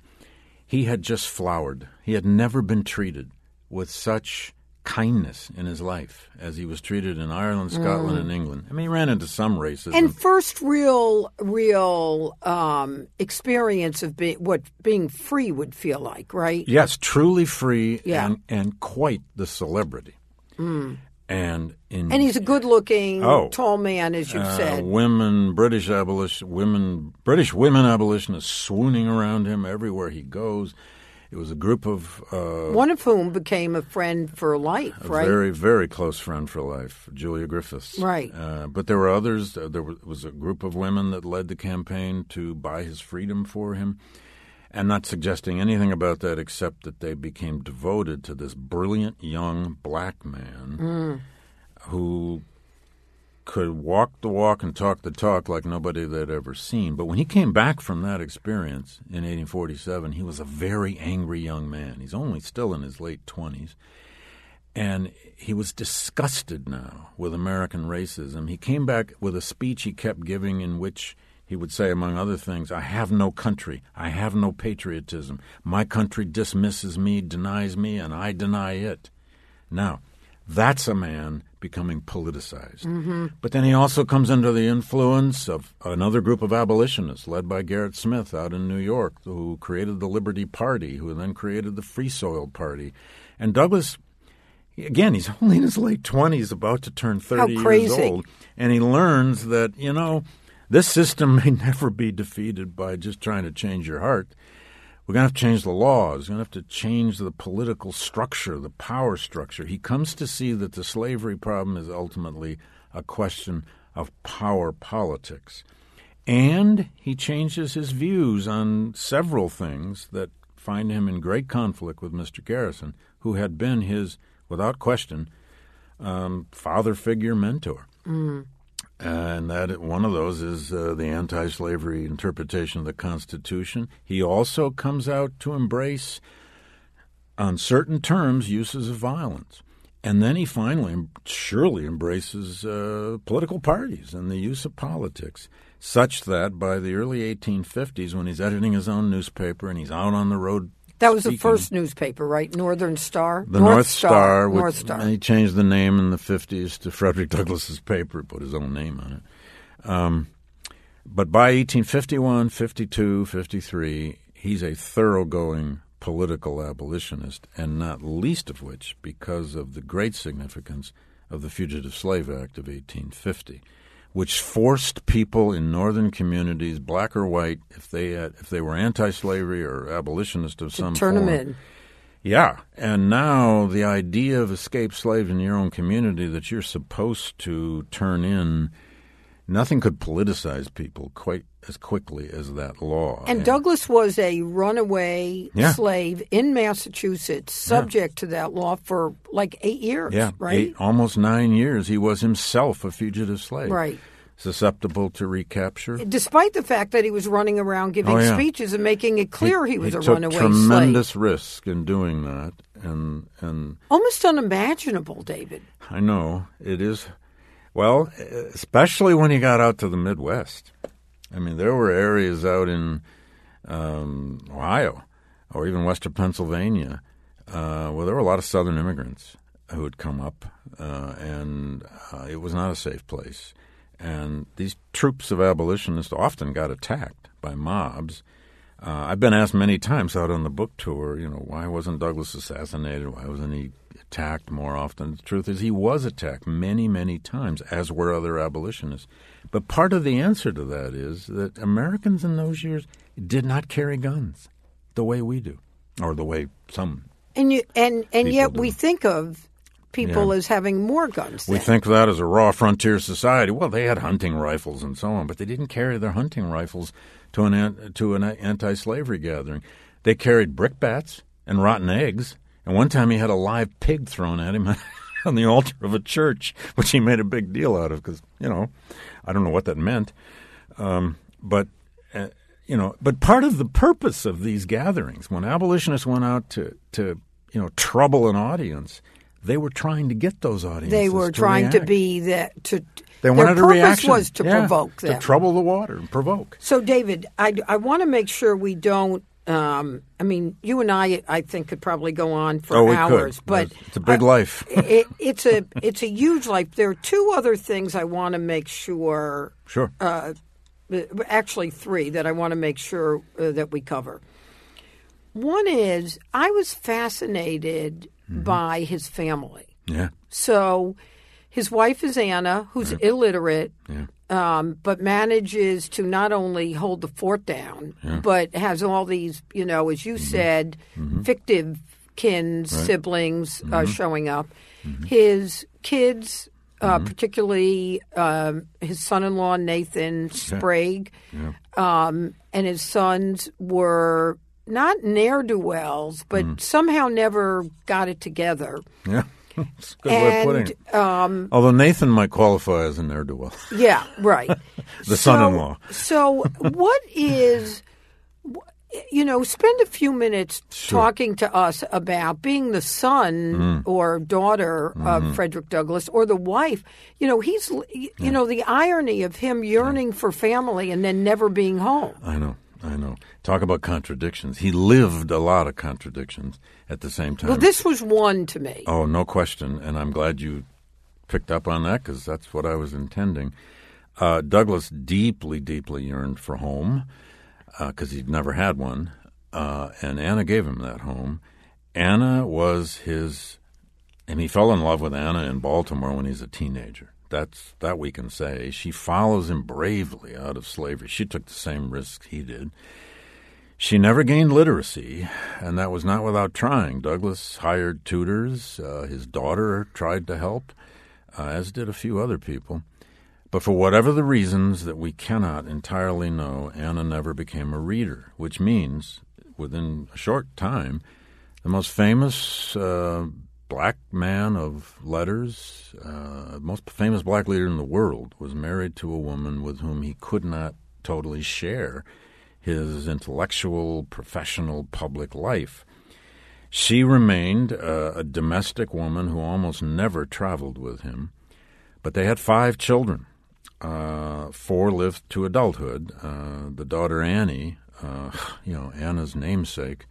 He had just flowered. He had never been treated with such kindness in his life as he was treated in Ireland, Scotland, and England. I mean, he ran into some racism. And first real, real um, experience of being what being free would feel like, right? yes, truly free Yeah. and, and quite the celebrity. And in And he's a good-looking, Oh. tall man, as you've uh, said. women, British abolition, women, British women abolitionists swooning around him everywhere he goes. It was a group of uh, One of whom became a friend for life, a right? very, very close friend for life, Julia Griffiths. Right. Uh, but there were others. Uh, there was a group of women that led the campaign to buy his freedom for him. And not suggesting anything about that except that they became devoted to this brilliant young black man mm. who could walk the walk and talk the talk like nobody they'd ever seen. But when he came back from that experience in 1847, he was a very angry young man. He's only still in his late 20s. And he was disgusted now with American racism. He came back with a speech he kept giving in which he would say, among other things, I have no country. I have no patriotism. My country dismisses me, denies me, and I deny it. Now, that's a man becoming politicized. Mm-hmm. But then he also comes under the influence of another group of abolitionists led by Gerrit Smith out in New York, who created the Liberty Party, who then created the Free Soil Party. And Douglass, again, he's only in his late 20s, about to turn 30 years crazy. old. And he learns that, you know, this system (laughs) may never be defeated by just trying to change your heart. We're going to have to change the laws. We're going to have to change the political structure, the power structure. He comes to see that the slavery problem is ultimately a question of power politics. And he changes his views on several things that find him in great conflict with Mr. Garrison, who had been his, without question, um, father figure mentor. And that one of those is uh, the anti-slavery interpretation of the Constitution. He also comes out to embrace, on certain terms, uses of violence. And then he finally, surely, embraces uh, political parties and the use of politics, such that by the early 1850s, when he's editing his own newspaper and he's out on the road, that was the first newspaper, right? Northern Star? the North, Star, which- North Star. he changed the name in the 50s to Frederick Douglass's paper, put his own name on it. Um, but by 1851, 52, 53, he's a thoroughgoing political abolitionist, and not least of which because of the great significance of the Fugitive Slave Act of 1850, which forced people in northern communities, black or white, if they had, if they were anti-slavery or abolitionist of some Turn them in. yeah, and now the idea of escaped slaves in your own community that you're supposed to turn in, nothing could politicize people quite as quickly as that law. And Douglass was a runaway Yeah. slave in Massachusetts, subject to that law for like eight years, yeah, right? eight, almost nine years, he was himself a fugitive slave, Right. susceptible to recapture. Despite the fact that he was running around giving Oh, yeah. speeches and making it clear he, was a runaway slave. He took runaway tremendous slave. risk in doing that, and and Almost unimaginable, David. I know it is. Well, especially when he got out to the Midwest. I mean, there were areas out in um, Ohio or even Western Pennsylvania uh, where there were a lot of Southern immigrants who had come up, uh, and uh, it was not a safe place. And these troops of abolitionists often got attacked by mobs. Uh, I've been asked many times out on the book tour, you know, why wasn't Douglass assassinated? Why wasn't he attacked more often? The truth is, he was attacked many, many times, as were other abolitionists. But part of the answer to that is that Americans in those years did not carry guns the way we do, or the way some. And you and and yet do. we think of people Yeah. as having more guns. We then. think of that as a raw frontier society. Well, they had hunting rifles and so on, but they didn't carry their hunting rifles to an to an anti-slavery gathering. They carried brickbats and rotten eggs. And one time he had a live pig thrown at him (laughs) on the altar of a church, which he made a big deal out of because you know, I don't know what that meant, um, but. Uh, you know, but part of the purpose of these gatherings, when abolitionists went out to, to you know trouble an audience, they were trying to get those audiences. they were to trying to be that to. They their wanted a purpose reaction. was to Yeah, provoke them. to trouble the water and provoke. So, David, I, I want to make sure we don't Um, I mean, you and I, I think, could probably go on for Oh, hours, could. but it's a big uh, life. it, it's a it's a huge life. There are two other things I want to make sure. Sure. Uh, actually, three that I want to make sure uh, that we cover. One is I was fascinated Mm-hmm. by his family. yeah. So, his wife is Anna, who's illiterate, um, but manages to not only hold the fort down, but has all these, you know, as you said, fictive kin siblings uh, showing up. His kids, uh, particularly um, his son-in-law Nathan Sprague, um, and his sons were not ne'er do wells, but somehow never got it together. Yeah. Good way of putting And it. um, Although Nathan might qualify as a ne'er do well. yeah, right. (laughs) The So- son-in-law. So, what is, you know, spend a few minutes talking to us about being the son Mm. or daughter Mm-hmm. of Frederick Douglass or the wife. You know, he's, you know, the irony of him yearning for family and then never being home. I know. I know. Talk about contradictions. He lived a lot of contradictions at the same time. Well, this was one to me. Oh, no question. And I'm glad you picked up on that because that's what I was intending. Uh, Douglass deeply, deeply yearned for home because he'd never had one. Uh, and Anna gave him that home. Anna was his, and he fell in love with Anna in Baltimore when he's a teenager. That's that we can say. She follows him bravely out of slavery. She took the same risks he did. She never gained literacy, and that was not without trying. Douglass hired tutors. Uh, his daughter tried to help, uh, as did a few other people. But for whatever the reasons that we cannot entirely know, Anna never became a reader, which means within a short time, the most famous uh, black man of letters, uh, most famous black leader in the world, was married to a woman with whom he could not totally share his intellectual, professional, public life. She remained uh, a domestic woman who almost never traveled with him, but they had five children. Uh, four lived to adulthood. Uh, the daughter Annie, uh, you know, Anna's namesake,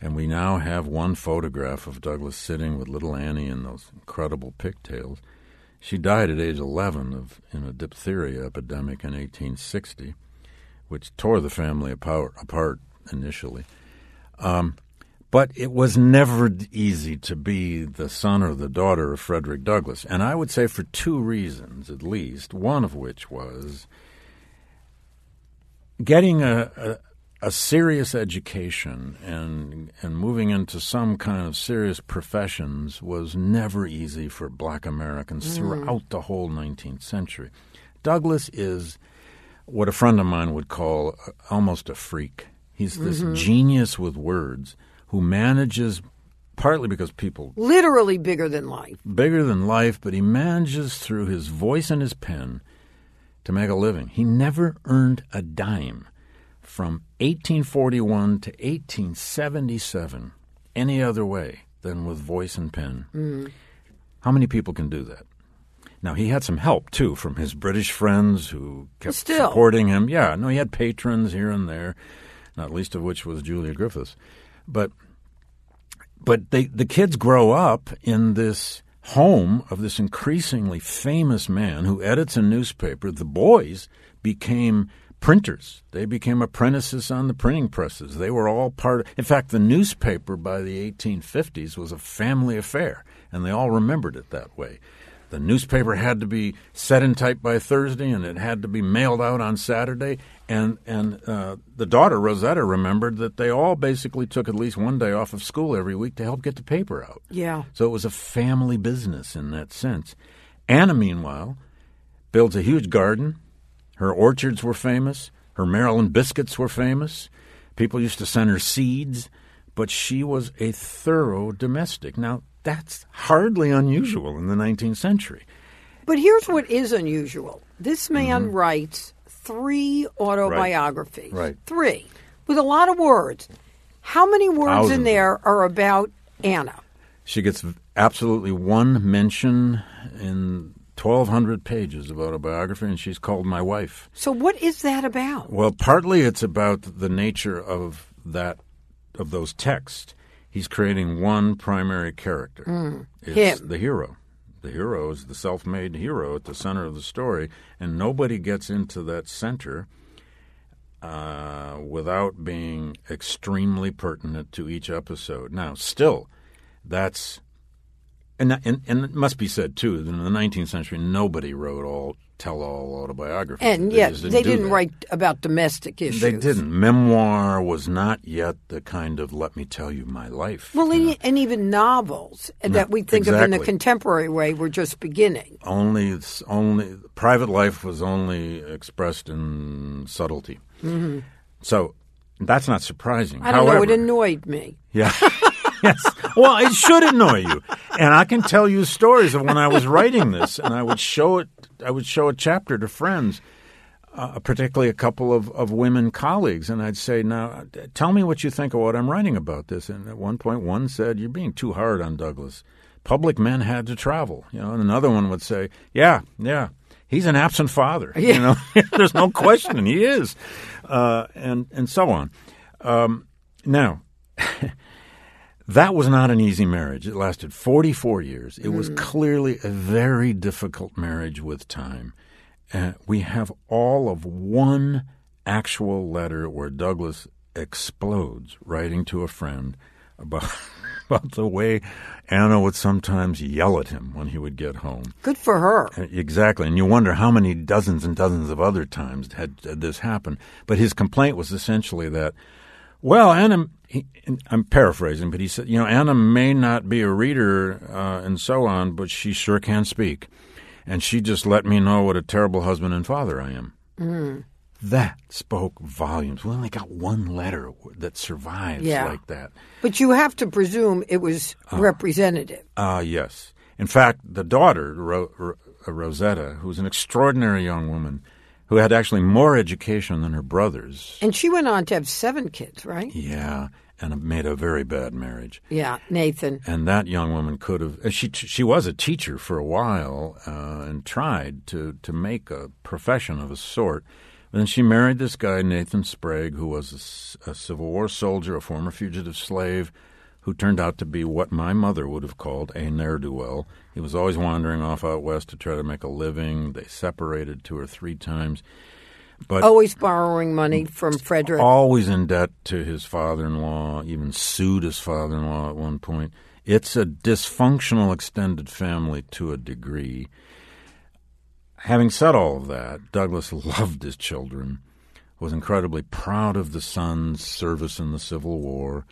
and we now have one photograph of Douglass sitting with little Annie in those incredible pigtails. She died at age 11 of in a diphtheria epidemic in 1860, which tore the family apart, apart initially. Um, but it was never easy to be the son or the daughter of Frederick Douglass, and I would say for two reasons at least. One of which was getting a, a, a serious education and and moving into some kind of serious professions was never easy for Black Americans throughout the whole 19th century. Douglass is what a friend of mine would call almost a freak. He's this mm-hmm. genius with words who manages, partly because people Literally bigger than life. bigger than life, but he manages through his voice and his pen to make a living. He never earned a dime from 1841 to 1877 any other way than with voice and pen. Mm. How many people can do that? Now he had some help too from his British friends who kept Still. supporting him. Yeah, no, he had patrons here and there, not least of which was Julia Griffiths. But but they, the kids grow up in this home of this increasingly famous man who edits a newspaper. The boys became printers. They became apprentices on the printing presses. They were all part. in fact, the newspaper by the 1850s was a family affair, and they all remembered it that way. The newspaper had to be set in type by Thursday, and it had to be mailed out on Saturday. And and uh, the daughter Rosetta remembered that they all basically took at least one day off of school every week to help get the paper out. Yeah. So it was a family business in that sense. Anna, meanwhile, builds a huge garden. Her orchards were famous. Her Maryland biscuits were famous. People used to send her seeds, but she was a thorough domestic. Now, that's hardly unusual in the 19th century. But here's what is unusual. This man writes three autobiographies. Mm-hmm. Right. Three. With a lot of words. How many words Thousands in there are about Anna? She gets absolutely one mention in 1,200 pages of autobiography, and she's called my wife. So what is that about? Well, partly it's about the nature of that of those texts, he's creating one primary character. It's Him. the hero. The hero is the self-made hero at the center of the story, and nobody gets into that center uh, without being extremely pertinent to each episode. Now, still, that's and, and and it must be said too that in the 19th century nobody wrote all tell-all autobiographies. And They yet, just they didn't that. write about domestic issues. They didn't. Memoir was not yet the kind of "let me tell you my life." Well, know. and, and even novels that we think of in the contemporary way were just beginning. only only private life was only expressed in subtlety. Mm-hmm. So that's not surprising. I don't However, know. It annoyed me. Yeah. (laughs) yes. Well, it should annoy you. And I can tell you stories of when I was writing this, and I would show it. I would show a chapter to friends, uh, particularly a couple of, of women colleagues, and I'd say, "Now, tell me what you think of what I'm writing about this." And at one point, one said, "You're being too hard on Douglass. Public men had to travel." You know, and another one would say, "Yeah, yeah." He's an absent father. You know, (laughs) there's no question he is, uh, and and so on. Um, now, that was not an easy marriage. It lasted 44 years. It was clearly a very difficult marriage with time. Uh, we have all of one actual letter where Douglass explodes writing to a friend about, (laughs) about the way Anna would sometimes yell at him when he would get home. Good for her. Exactly, and you wonder how many dozens and dozens of other times had, had this happened. But his complaint was essentially that, well, Anna, he, I'm paraphrasing, but he said, you know, Anna may not be a reader uh, and so on, but she sure can speak, and she just let me know what a terrible husband and father I am. That spoke volumes. We only got one letter that survives Yeah. like that. But you have to presume it was representative. Uh, yes. In fact, the daughter, Ro- Ro- Rosetta, who was an extraordinary young woman who had actually more education than her brothers. And she went on to have seven kids, right? Yeah, and made a very bad marriage. Yeah, Nathan. And that young woman could have. She she was a teacher for a while uh, and tried to to make a profession of a sort. But then she married this guy Nathan Sprague, who was a Civil War soldier, a former fugitive slave, who turned out to be what my mother would have called a ne'er do well. He was always wandering off out west to try to make a living. They separated two or three times. But Always borrowing money from Frederick. always in debt to his father-in-law, even sued his father-in-law at one point. It's a dysfunctional extended family to a degree. Having said all of that, Douglass (laughs) loved his children, was incredibly proud of the sons' service in the Civil War.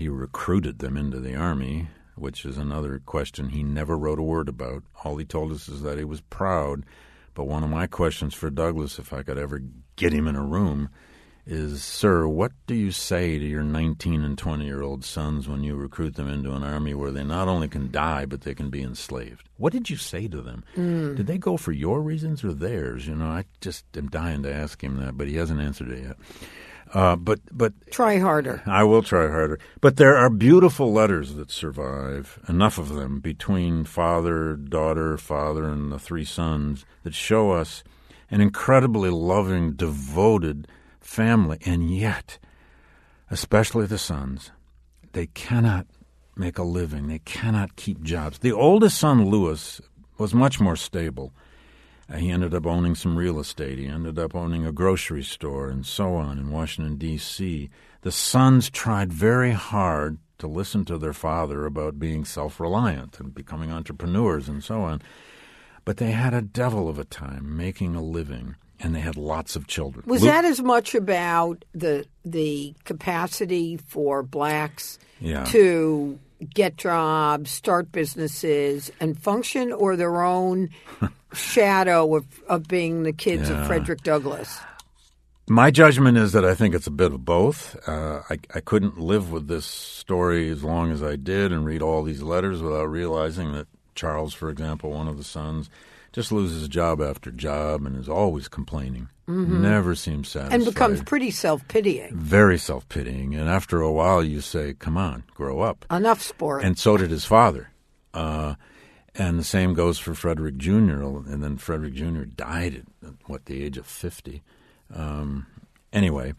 He recruited them into the army, which is another question he never wrote a word about. All he told us is that he was proud. But one of my questions for Douglass, if I could ever get him in a room, is, Sir, what do you say to your 19 and 20 year old sons when you recruit them into an army where they not only can die, but they can be enslaved? What did you say to them? Mm. Did they go for your reasons or theirs? You know, I just am dying to ask him that, but he hasn't answered it yet. Uh, but but Try harder. I will try harder. But there are beautiful letters that survive, enough of them, between father, daughter, father, and the three sons that show us an incredibly loving, devoted family. And yet, especially the sons, they cannot make a living. They cannot keep jobs. The oldest son, Lewis, was much more stable. Uh, He ended up owning some real estate. He ended up owning a grocery store and so on in Washington, D.C. The sons tried very hard to listen to their father about being self reliant and becoming entrepreneurs and so on. But they had a devil of a time making a living, and they had lots of children. Was Lu- that as much about the the capacity for blacks Yeah. to get jobs, start businesses, and function, or their own (laughs) shadow of, of being the kids of Frederick Douglass? My judgment is that I think it's a bit of both. Uh, I, I couldn't live with this story as long as I did and read all these letters without realizing that Charles, for example, one of the sons, just loses job after job and is always complaining. Never seems satisfied. And becomes pretty self pitying. very self pitying. And after a while, you say, "Come on, grow up." Enough sport. And so did his father. Uh, and the same goes for Frederick Jr. And then Frederick Jr. died at what the age of fifty. Um, anyway,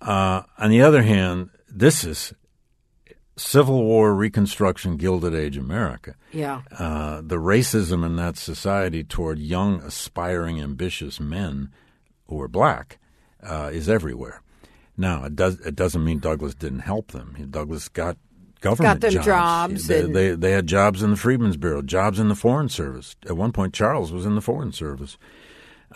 uh, on the other hand, this is Civil War, Reconstruction, Gilded Age America. Yeah. Uh, the racism in that society toward young, aspiring, ambitious men who are black uh, is everywhere. Now, it does it doesn't mean Douglass didn't help them. Douglass got government got them jobs. jobs They, and- they, they had jobs in the Freedmen's Bureau, jobs in the Foreign Service. At one point, Charles was in the Foreign Service.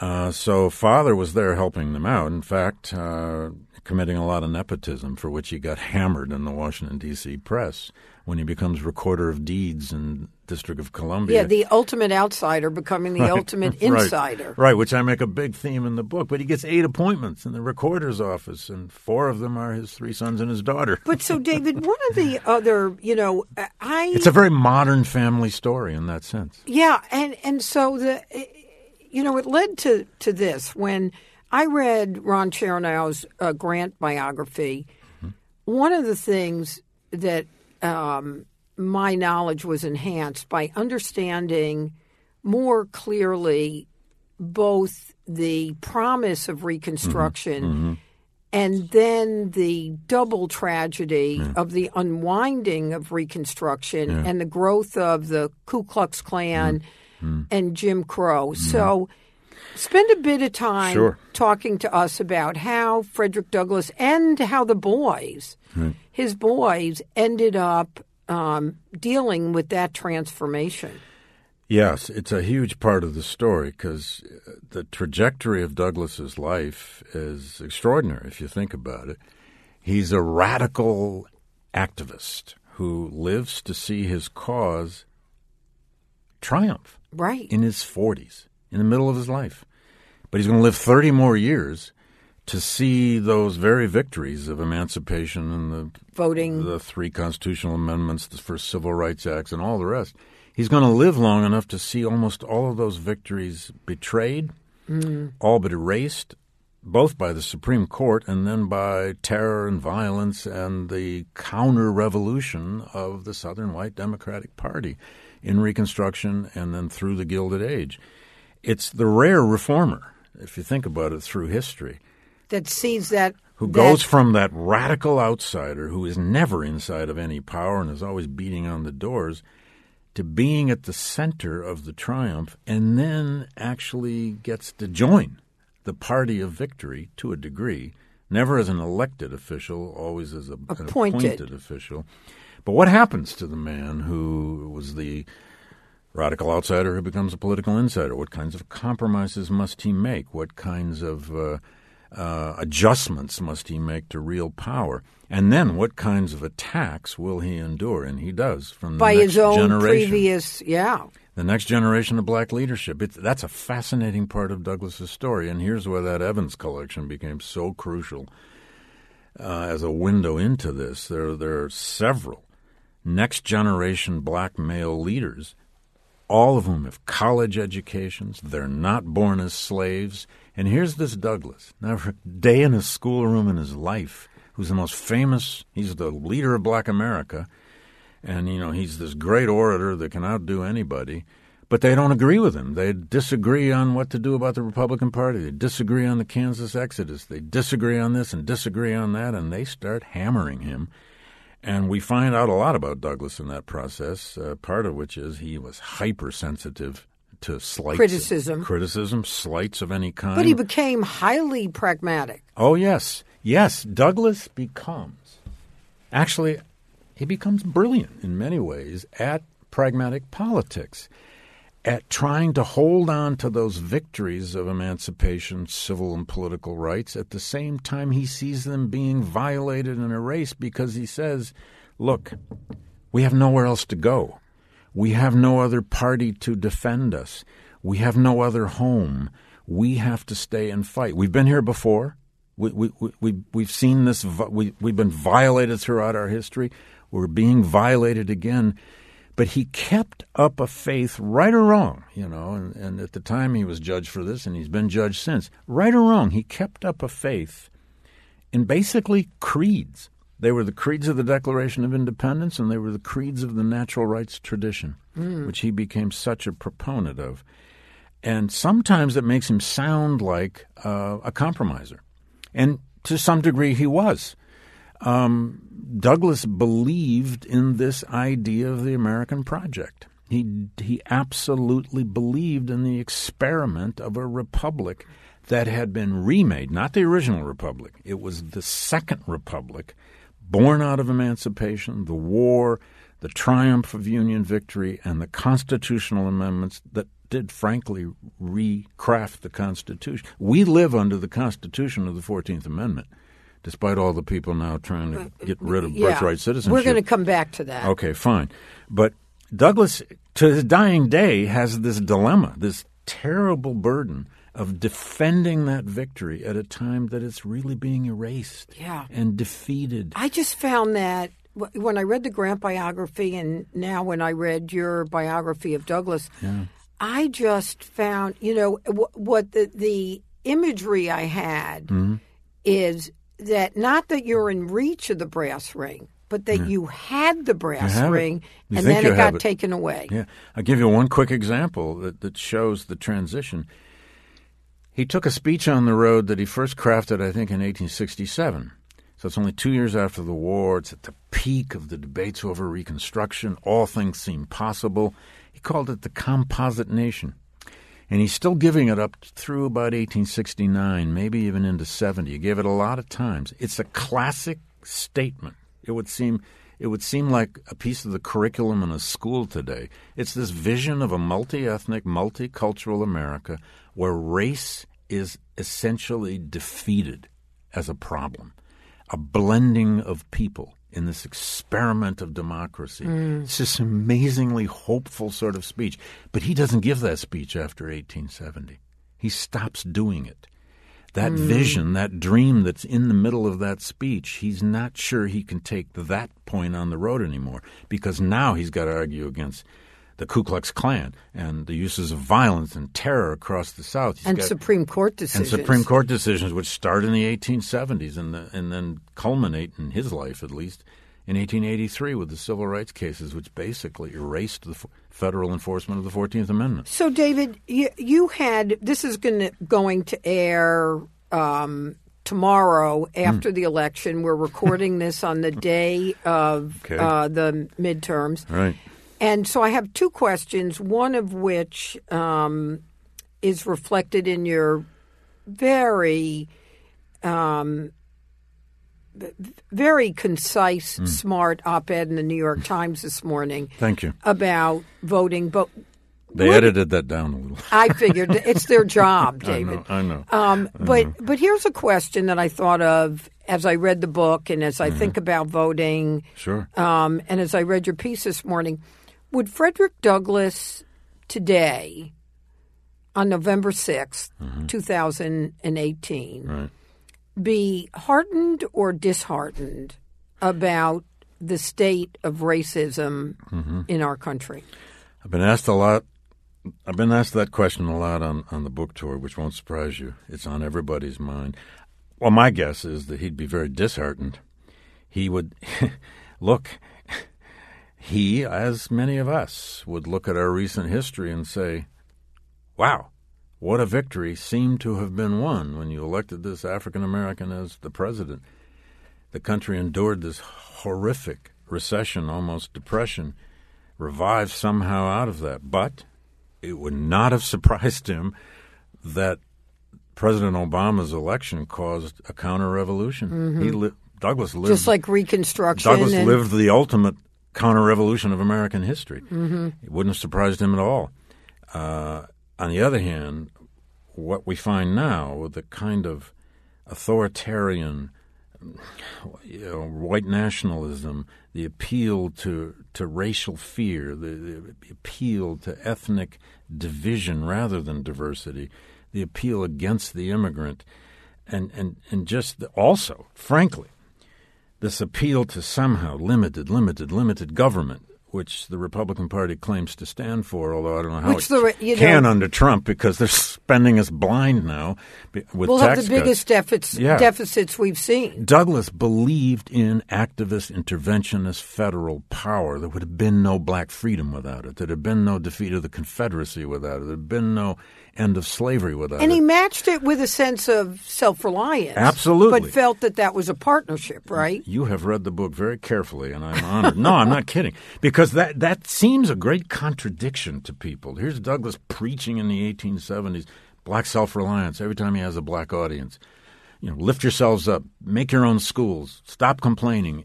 Uh, so father was there helping them out. In fact, uh, committing a lot of nepotism for which he got hammered in the Washington D.C. press when he becomes recorder of deeds in District of Columbia. Yeah, the ultimate outsider becoming the ultimate Right. insider. Right, which I make a big theme in the book. But he gets eight appointments in the recorder's office, and four of them are his three sons and his daughter. But so, David, one of the (laughs) other, you know, I It's a very modern family story in that sense. Yeah, and and so the you know it led to to this when I read Ron Chernow's uh, Grant biography. Mm-hmm. One of the things that um, my knowledge was enhanced by understanding more clearly both the promise of Reconstruction mm-hmm. Mm-hmm. and then the double tragedy of the unwinding of Reconstruction and the growth of the Ku Klux Klan and Jim Crow. So, spend a bit of time Sure. talking to us about how Frederick Douglass and how the boys, his boys, ended up um, dealing with that transformation. Yes, it's a huge part of the story because the trajectory of Douglass's life is extraordinary if you think about it. He's a radical activist who lives to see his cause triumph Right. in his 40s, in the middle of his life. But he's going to live 30 more years to see those very victories of emancipation and the Voting. the three constitutional amendments, the first civil rights acts, and all the rest. He's going to live long enough to see almost all of those victories betrayed, mm. all but erased, both by the Supreme Court and then by terror and violence and the counter revolution of the Southern White Democratic Party in Reconstruction and then through the Gilded Age. It's the rare reformer, if you think about it through history that sees that who that- goes from that radical outsider who is never inside of any power and is always beating on the doors to being at the center of the triumph and then actually gets to join the party of victory to a degree, never as an elected official, always as a, an Appointed. appointed official. But what happens to the man who was the radical outsider who becomes a political insider? What kinds of compromises must he make? What kinds of uh, uh, adjustments must he make to real power? And then what kinds of attacks will he endure? And he does from the by next his own generation. previous, yeah. The next generation of black leadership. It's, that's a fascinating part of Douglass's story. And here's where that Evans collection became so crucial uh, as a window into this. There, there are several next generation black male leaders, all of whom have college educations. They're not born as slaves. And here's this Douglass, never day in a schoolroom in his life, who's the most famous, he's the leader of black America. And, you know, he's this great orator that can outdo anybody. But they don't agree with him. They disagree on what to do about the Republican Party. They disagree on the Kansas Exodus. They disagree on this and disagree on that, and they start hammering him. And we find out a lot about Douglass in that process, uh, part of which is he was hypersensitive to slights. Criticism. Criticism, slights of any kind. But he became highly pragmatic. Oh, yes. Yes, Douglass becomes, actually, he becomes brilliant in many ways at pragmatic politics, at trying to hold on to those victories of emancipation, civil and political rights. At the same time, he sees them being violated and erased because he says, look, we have nowhere else to go. We have no other party to defend us. We have no other home. We have to stay and fight. We've been here before. We, we, we, we, we've seen this. We, we've been violated throughout our history. We're being violated again. But he kept up a faith, right or wrong, you know, and, and at the time he was judged for this, and he's been judged since. Right or wrong, he kept up a faith in basically creeds. They were the creeds of the Declaration of Independence, and they were the creeds of the natural rights tradition, which he became such a proponent of. And sometimes it makes him sound like uh, a compromiser. And to some degree, he was. Um, Douglass believed in this idea of the American project. He he absolutely believed in the experiment of a republic that had been remade, not the original republic. It was the second republic, born out of emancipation, the war, the triumph of Union victory, and the constitutional amendments that did, frankly, recraft the Constitution. We live under the Constitution of the Fourteenth Amendment despite all the people now trying to get rid of Yeah. birthright citizenship. We're going to come back to that. Okay, fine. But Douglass, to his dying day, has this dilemma, this terrible burden of defending that victory at a time that it's really being erased Yeah. and defeated. I just found that when I read the Grant biography and now when I read your biography of Douglass, I just found, you know, what the, the imagery I had Mm-hmm. is that not that you're in reach of the brass ring, but that you had the brass ring and then it got it. taken away. Yeah. I'll give you one quick example that, that shows the transition. He took a speech on the road that he first crafted, I think, in 1867. So it's only two years after the war. It's at the peak of the debates over Reconstruction. All things seem possible. He called it the Composite Nation. And he's still giving it up through about 1869, maybe even into 70. He gave it a lot of times. It's a classic statement. It would seem it would seem like a piece of the curriculum in a school today. It's this vision of a multi-ethnic, multicultural America where race is essentially defeated as a problem. A blending of people in this experiment of democracy. Mm. It's this amazingly hopeful sort of speech. But he doesn't give that speech after 1870. He stops doing it. That mm. vision, that dream that's in the middle of that speech, he's not sure he can take that point on the road anymore because now he's got to argue against the Ku Klux Klan and the uses of violence and terror across the South. And got- Supreme Court decisions. and. Supreme Court decisions, which start in the 1870s and, the, and then culminate in his life, at least, in 1883 with the civil rights cases, which basically erased the f- federal enforcement of the 14th Amendment. So, David, you, you had this is going to going to air um, tomorrow after the election. We're recording this on the day of Okay. uh, the midterms, Right. And so I have two questions. One of which um, is reflected in your very. Um, very concise, Hmm. smart op-ed in the New York Times this morning Thank you. about voting, but They edited that down a little. I figured it's their job, (laughs) I David. know. I know. Um, but but here's a question that I thought of as I read the book and as I Mm-hmm. think about voting, sure. um, and as I read your piece this morning. Would Frederick Douglass today, on November 6th, 2018, Mm-hmm. Right. be heartened or disheartened about the state of racism Mm-hmm. in our country? I've been asked a lot. I've been asked that question a lot on, on the book tour, which won't surprise you. It's on everybody's mind. Well, my guess is that he'd be very disheartened. He would (laughs) look. He, as many of us, would look at our recent history and say, "Wow, what a victory seemed to have been won when you elected this African American as the president." The country endured this horrific recession, almost depression revived somehow out of that. But it would not have surprised him that President Obama's election caused a counter revolution. He mm-hmm. li- Douglass lived Just like Reconstruction. Douglass lived the ultimate counter revolution of American history. Mm-hmm. It wouldn't have surprised him at all. Uh, on the other hand, what we find now with the kind of authoritarian you know, white nationalism, the appeal to, to racial fear, the, the appeal to ethnic division rather than diversity, the appeal against the immigrant, and, and, and just the, also, frankly, this appeal to somehow limited, limited, limited government which the Republican Party claims to stand for, although I don't know how Which it the- you can know- under Trump because they're spending us blind now with We'll have the cuts. biggest deficits, Yeah. deficits we've seen. Douglass believed in activist interventionist federal power. There would have been no black freedom without it. There'd have been no defeat of the Confederacy without it. There'd have been no end of slavery with without And it. he matched it with a sense of self reliance. Absolutely. But felt that that was a partnership, right? You have read the book very carefully, and I'm honored. no, I'm not kidding, because that that seems a great contradiction to people. Here's Douglass preaching in the 1870s black self-reliance every time he has a black audience. You know, lift yourselves up, make your own schools, stop complaining.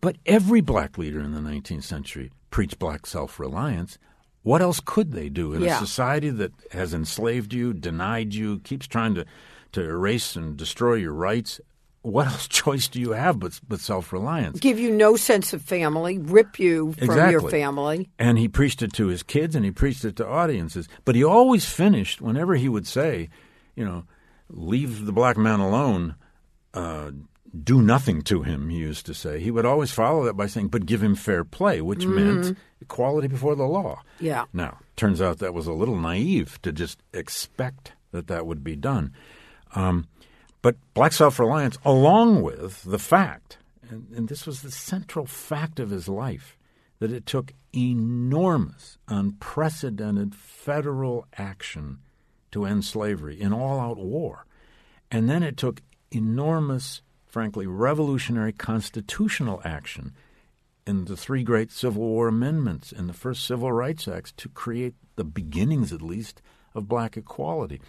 But every black leader in the 19th century preached black self-reliance. What else could they do in Yeah. a society that has enslaved you, denied you, keeps trying to, to erase and destroy your rights? What (laughs) else choice do you have but, but self-reliance? Give you no sense of family, rip you from your family. And he preached it to his kids and he preached it to audiences. But he always finished, whenever he would say, you know, leave the black man alone, uh, do nothing to him, he used to say. He would always follow that by saying, but give him fair play, which meant equality before the law. Yeah. Now, turns out that was a little naive to just expect that that would be done. Um, but black self reliance, along with the fact, and, and this was the central fact of his life, that it took enormous, unprecedented federal action to end slavery in all out war. And then it took enormous, frankly, revolutionary constitutional action in the three great Civil War amendments and the first Civil Rights Acts to create the beginnings, at least, of black equality.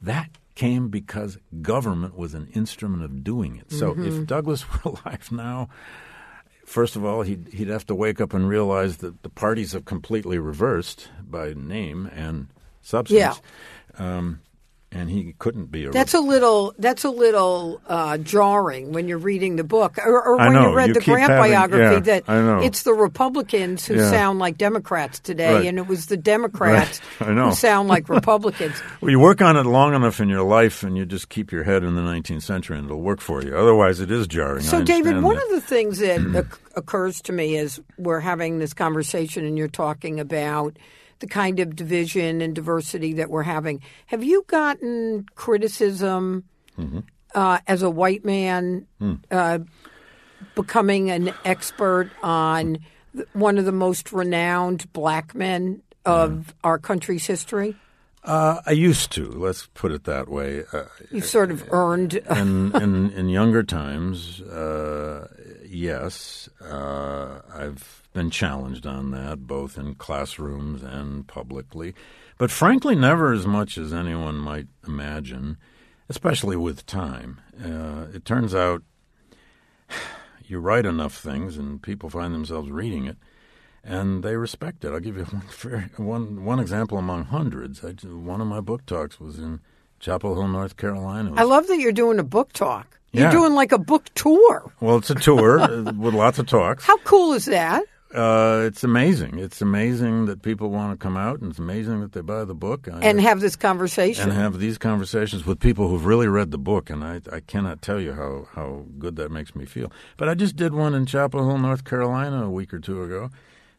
That came because government was an instrument of doing it. So if Douglass (laughs) were alive now, first of all, he'd, he'd have to wake up and realize that the parties have completely reversed by name and substance. Um, and he couldn't be a That's a little. That's a little uh, jarring when you're reading the book, or, or when know. you read You the Grant having- biography. yeah, that I know. it's the Republicans who Yeah. sound like Democrats today, Right. and it was the Democrats Right. (laughs) I know. who sound like (laughs) Republicans. Well, you work on it long enough in your life, and you just keep your head in the 19th century, and it'll work for you. Otherwise, it is jarring. So, David, one that. of the things that (clears throat) occurs to me is we're having this conversation and you're talking about the kind of division and diversity that we're having, have you gotten criticism Mm-hmm. uh, as a white man Mm. uh, becoming an expert on one of the most renowned black men of our country's history? Uh, I used to. Let's put it that way. Uh, You've sort of earned. in, (laughs) in in younger times, uh, yes, uh, I've been challenged on that, both in classrooms and publicly. But frankly, never as much as anyone might imagine, especially with time. Uh, it turns out (sighs) you write enough things, and people find themselves reading it, and they respect it. I'll give you (laughs) one one one example among hundreds. I, one of my book talks was in Chapel Hill, North Carolina. I love that you're doing a book talk. You're Yeah. doing like a book tour. Well, it's a tour uh, with lots of talks. How cool is that? Uh, it's amazing. It's amazing that people want to come out, and it's amazing that they buy the book I- and have this conversation. and have these conversations with people who've really read the book. And I, I cannot tell you how, how good that makes me feel. But I just did one in Chapel Hill, North Carolina, a week or two ago.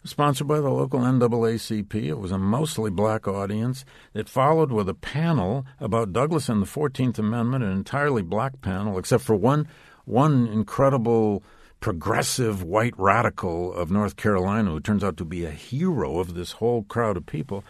Sponsored by the local NAACP. It was a mostly black audience. It followed with a panel about Douglass and the 14th Amendment, an entirely black panel, except for one, one incredible progressive white radical of North Carolina who turns out to be a hero of this whole crowd of people.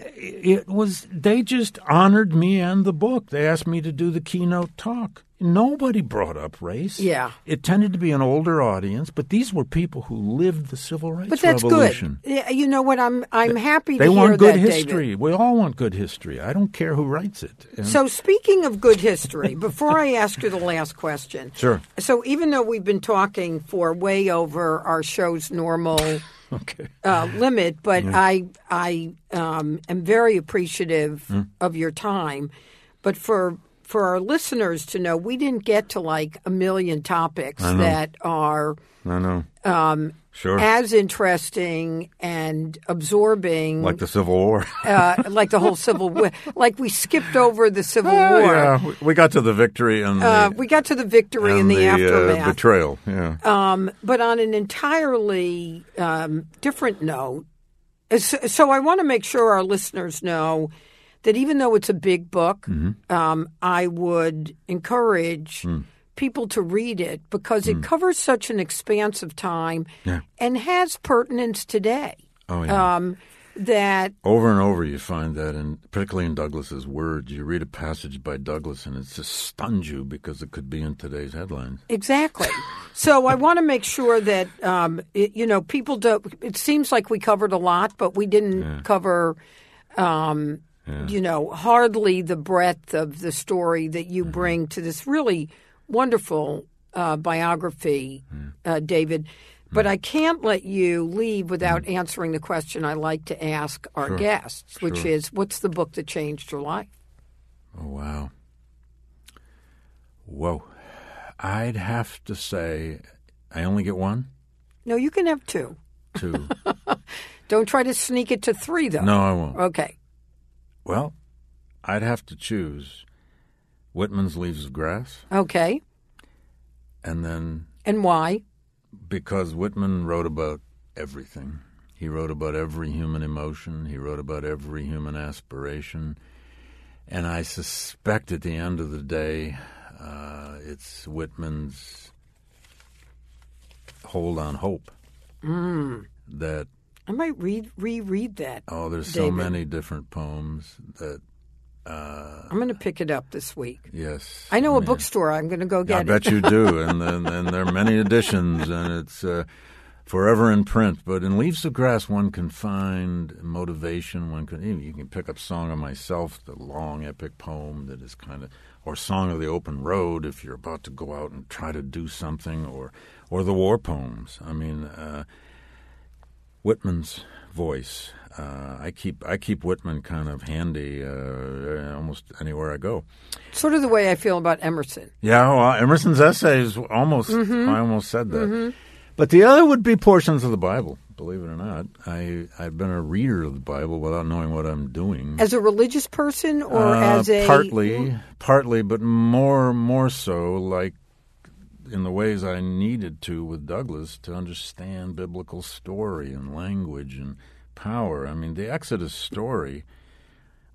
It was, they just honored me and the book. They asked me to do the keynote talk. Nobody brought up race. Yeah. It tended to be an older audience, but these were people who lived the civil rights but that's revolution. good. Yeah, You know what? I'm I'm happy They want good that, history. David. We all want good history. I don't care who writes it. And- So speaking of good history, before I ask you the last question, (laughs) Sure. So even though we've been talking for way over our show's normal (laughs) okay. uh, limit, but I I um, am very appreciative Hmm. of your time. But for for our listeners to know, we didn't get to like a million topics that are I know. um, Sure. as interesting and absorbing, like the Civil War. uh, like the whole Civil War. (laughs) Like we skipped over the Civil Oh, War. yeah, we- we got to the victory and the, Uh, we got to the victory and, and the, uh, aftermath. betrayal. Yeah. Um, but on an entirely um, different note, so, so I want to make sure our listeners know that even though it's a big book, Mm-hmm. um, I would encourage Hmm. people to read it because it covers such an expanse of time Yeah. and has pertinence today. Oh yeah. Um, that over and over, you find that, in particularly in Douglass's words, you read a passage by Douglass, and it just stuns you because it could be in today's headlines. Exactly. so I (laughs) want to make sure that um, it, you know people don't It seems like we covered a lot, but we didn't cover. Um, You know, hardly the breadth of the story that you bring to this really wonderful uh, biography, uh, David. But I can't let you leave without answering the question I like to ask our guests, which Sure. is, "What's the book that changed your life?" Oh wow. Whoa. I'd have to say, I only get one, No, you can have two. two. (laughs) Don't try to sneak it to three, though. no, I won't. Okay. Well, I'd have to choose Whitman's Leaves of Grass, Okay. and then And why? because Whitman wrote about everything. He wrote about every human emotion. He wrote about every human aspiration. And I suspect at the end of the day, uh, it's Whitman's hold on hope. Mm. That, I might read reread that. oh, there's so many different poems that, uh, I'm going to pick it up this week. yes. I know a mean, bookstore. I'm going to go get it. I bet you do, (laughs) and then and there are many editions, and it's uh, forever in print. But in Leaves of Grass, one can find motivation. One can you can pick up "Song of Myself," the long epic poem that is kind of, or "Song of the Open Road" if you're about to go out and try to do something, or or the war poems. I mean, uh, Whitman's voice. Uh, I keep I keep Whitman kind of handy uh, almost anywhere I go. Sort of the way I feel about Emerson. Yeah, well, Emerson's essays almost. Mm-hmm. I almost said that. But the other would be portions of the Bible. Believe it or not, I I've been a reader of the Bible without knowing what I'm doing. As a religious person or Uh, as a partly, partly, but more more so like in the ways I needed to with Douglas to understand biblical story and language and power. I mean, the Exodus story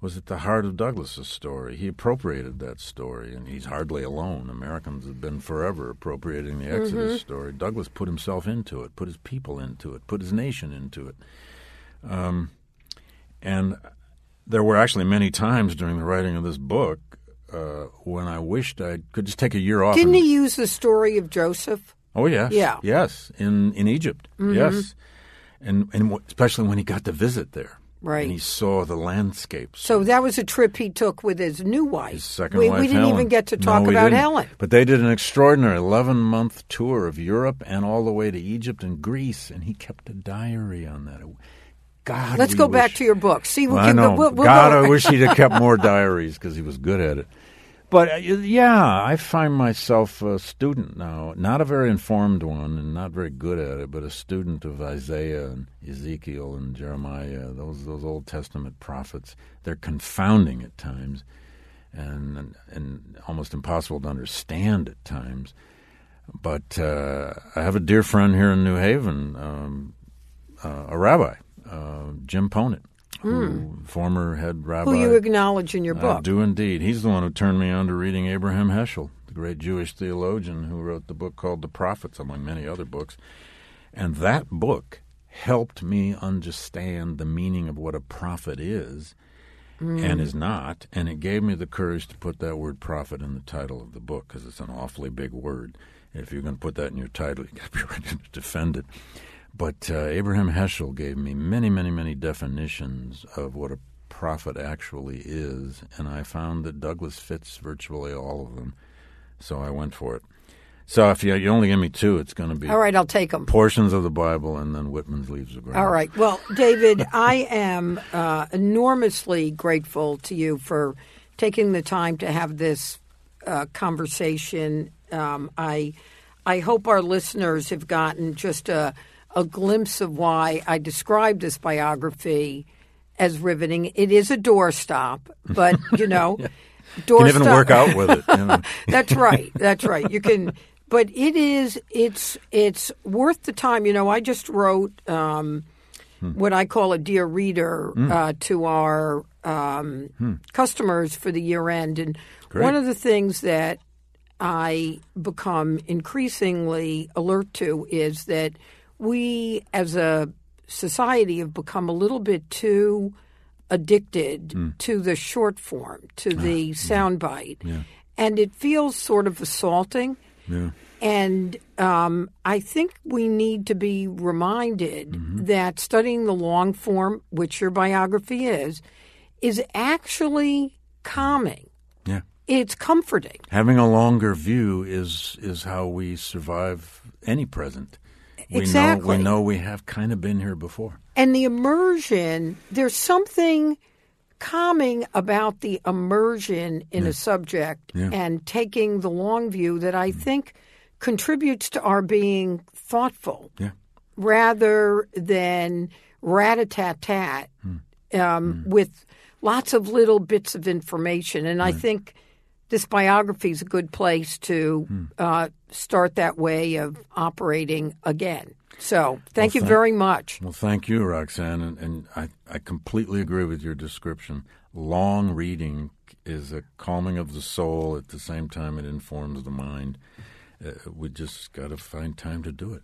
was at the heart of Douglass's story. He appropriated that story, and he's hardly alone. Americans have been forever appropriating the Exodus story. Douglas put himself into it, put his people into it, put his nation into it. Um, and there were actually many times during the writing of this book uh, when I wished I could just take a year off. Didn't and- he use the story of Joseph? Oh yes, Yeah. Mm-hmm. yes, in in Egypt, yes, and and especially when he got to visit there, Right. And he saw the landscapes. So that was a trip he took with his new wife. his second we, wife, we didn't Helen. even get to talk we about. Helen. But they did an extraordinary eleven month tour of Europe and all the way to Egypt and Greece, and he kept a diary on that. God, Let's go back to your book. See, we Well, I can, know. We'll, we'll God, go. I wish he'd have kept more (laughs) diaries because he was good at it. But uh, yeah, I find myself a student now, not a very informed one and not very good at it, but a student of Isaiah and Ezekiel and Jeremiah, those those Old Testament prophets. They're confounding at times, and and almost impossible to understand at times. But uh, I have a dear friend here in New Haven, um, uh, a rabbi, uh, Jim Ponet, who, former head rabbi. who you acknowledge in your I book. do indeed. He's the one who turned me on to reading Abraham Heschel, the great Jewish theologian who wrote the book called The Prophets, among many other books. And that book helped me understand the meaning of what a prophet is and is not. And it gave me the courage to put that word prophet in the title of the book because it's an awfully big word. If you're going to put that in your title, (laughs) you've got to be ready to defend it. But uh, Abraham Heschel gave me many, many, many definitions of what a prophet actually is, and I found that Douglass fits virtually all of them. So I went for it. So if you, you only give me two, it's going to be All right, I'll take them. portions of the Bible and then Whitman's Leaves of Grass. All right. Well, David, (laughs) I am uh, enormously grateful to you for taking the time to have this uh, conversation. Um, I I hope our listeners have gotten just a a glimpse of why I described this biography as riveting. It is a doorstop, but you know, (laughs) doorstop. Can even work out with it. You know? (laughs) That's right. That's right. You can, but it is. It's it's worth the time. You know, I just wrote um, hmm. what I call a dear reader hmm. uh, to our um, hmm. customers for the year end, and Great. one of the things that I become increasingly alert to is that we as a society have become a little bit too addicted mm. to the short form, to ah, the ah, soundbite. Yeah. And it feels sort of assaulting. Yeah. And um, I think we need to be reminded mm-hmm. that studying the long form, which your biography is, is actually calming. Yeah. It's comforting. Having a longer view is is how we survive any present. We exactly. Know, we know we have kind of been here before. And the immersion, there's something calming about the immersion in yeah. a subject yeah. and taking the long view that I mm. think contributes to our being thoughtful yeah. rather than rat a tat tat mm. um, mm. with lots of little bits of information. And right. I think this biography is a good place to mm. uh, start that way of operating again. So, thank well, you thank, very much. Well, thank you, Roxanne. And, and I, I completely agree with your description. Long reading is a calming of the soul. At the same time, it informs the mind. Uh, we just got to find time to do it.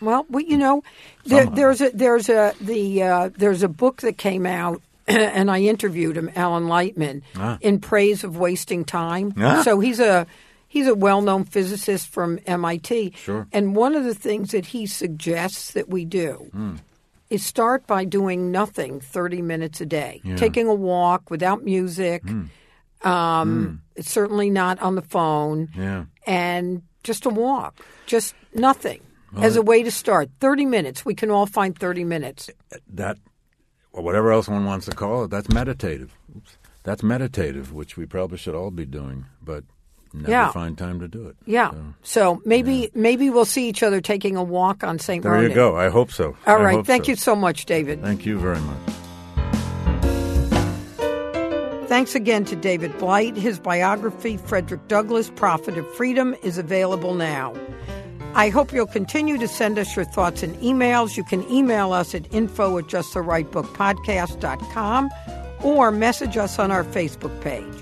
well, we, you (laughs) know, there, there's a there's a the uh, there's a book that came out (clears throat) and I interviewed him, Alan Lightman, ah. in praise of wasting time. Ah. So he's a he's a well-known physicist from MIT. Sure. And one of the things that he suggests that we do mm. is start by doing nothing 30 minutes a day, yeah. taking a walk without music. Mm. Um, mm. It's certainly not on the phone. Yeah. And just a walk, just nothing. Well, as a way to start. 30 minutes. We can all find 30 minutes. That or whatever else one wants to call it, that's meditative. Oops. That's meditative, which we probably should all be doing, but never yeah. find time to do it. Yeah. So, so maybe yeah. maybe we'll see each other taking a walk on St. There you go. I hope so. All right. Thank so. you so much, David. Thank you very much. Thanks again to David Blight. His biography, Frederick Douglass, Prophet of Freedom, is available now. I hope you'll continue to send us your thoughts and emails. You can email us at info at justtherightbookpodcast.com or message us on our Facebook page.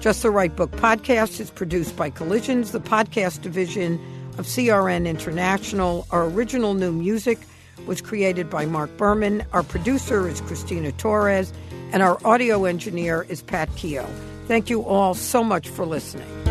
Just the Right Book Podcast is produced by Collisions, the podcast division of CRN International. Our original new music was created by Mark Berman. Our producer is Christina Torres, and our audio engineer is Pat Keogh. Thank you all so much for listening.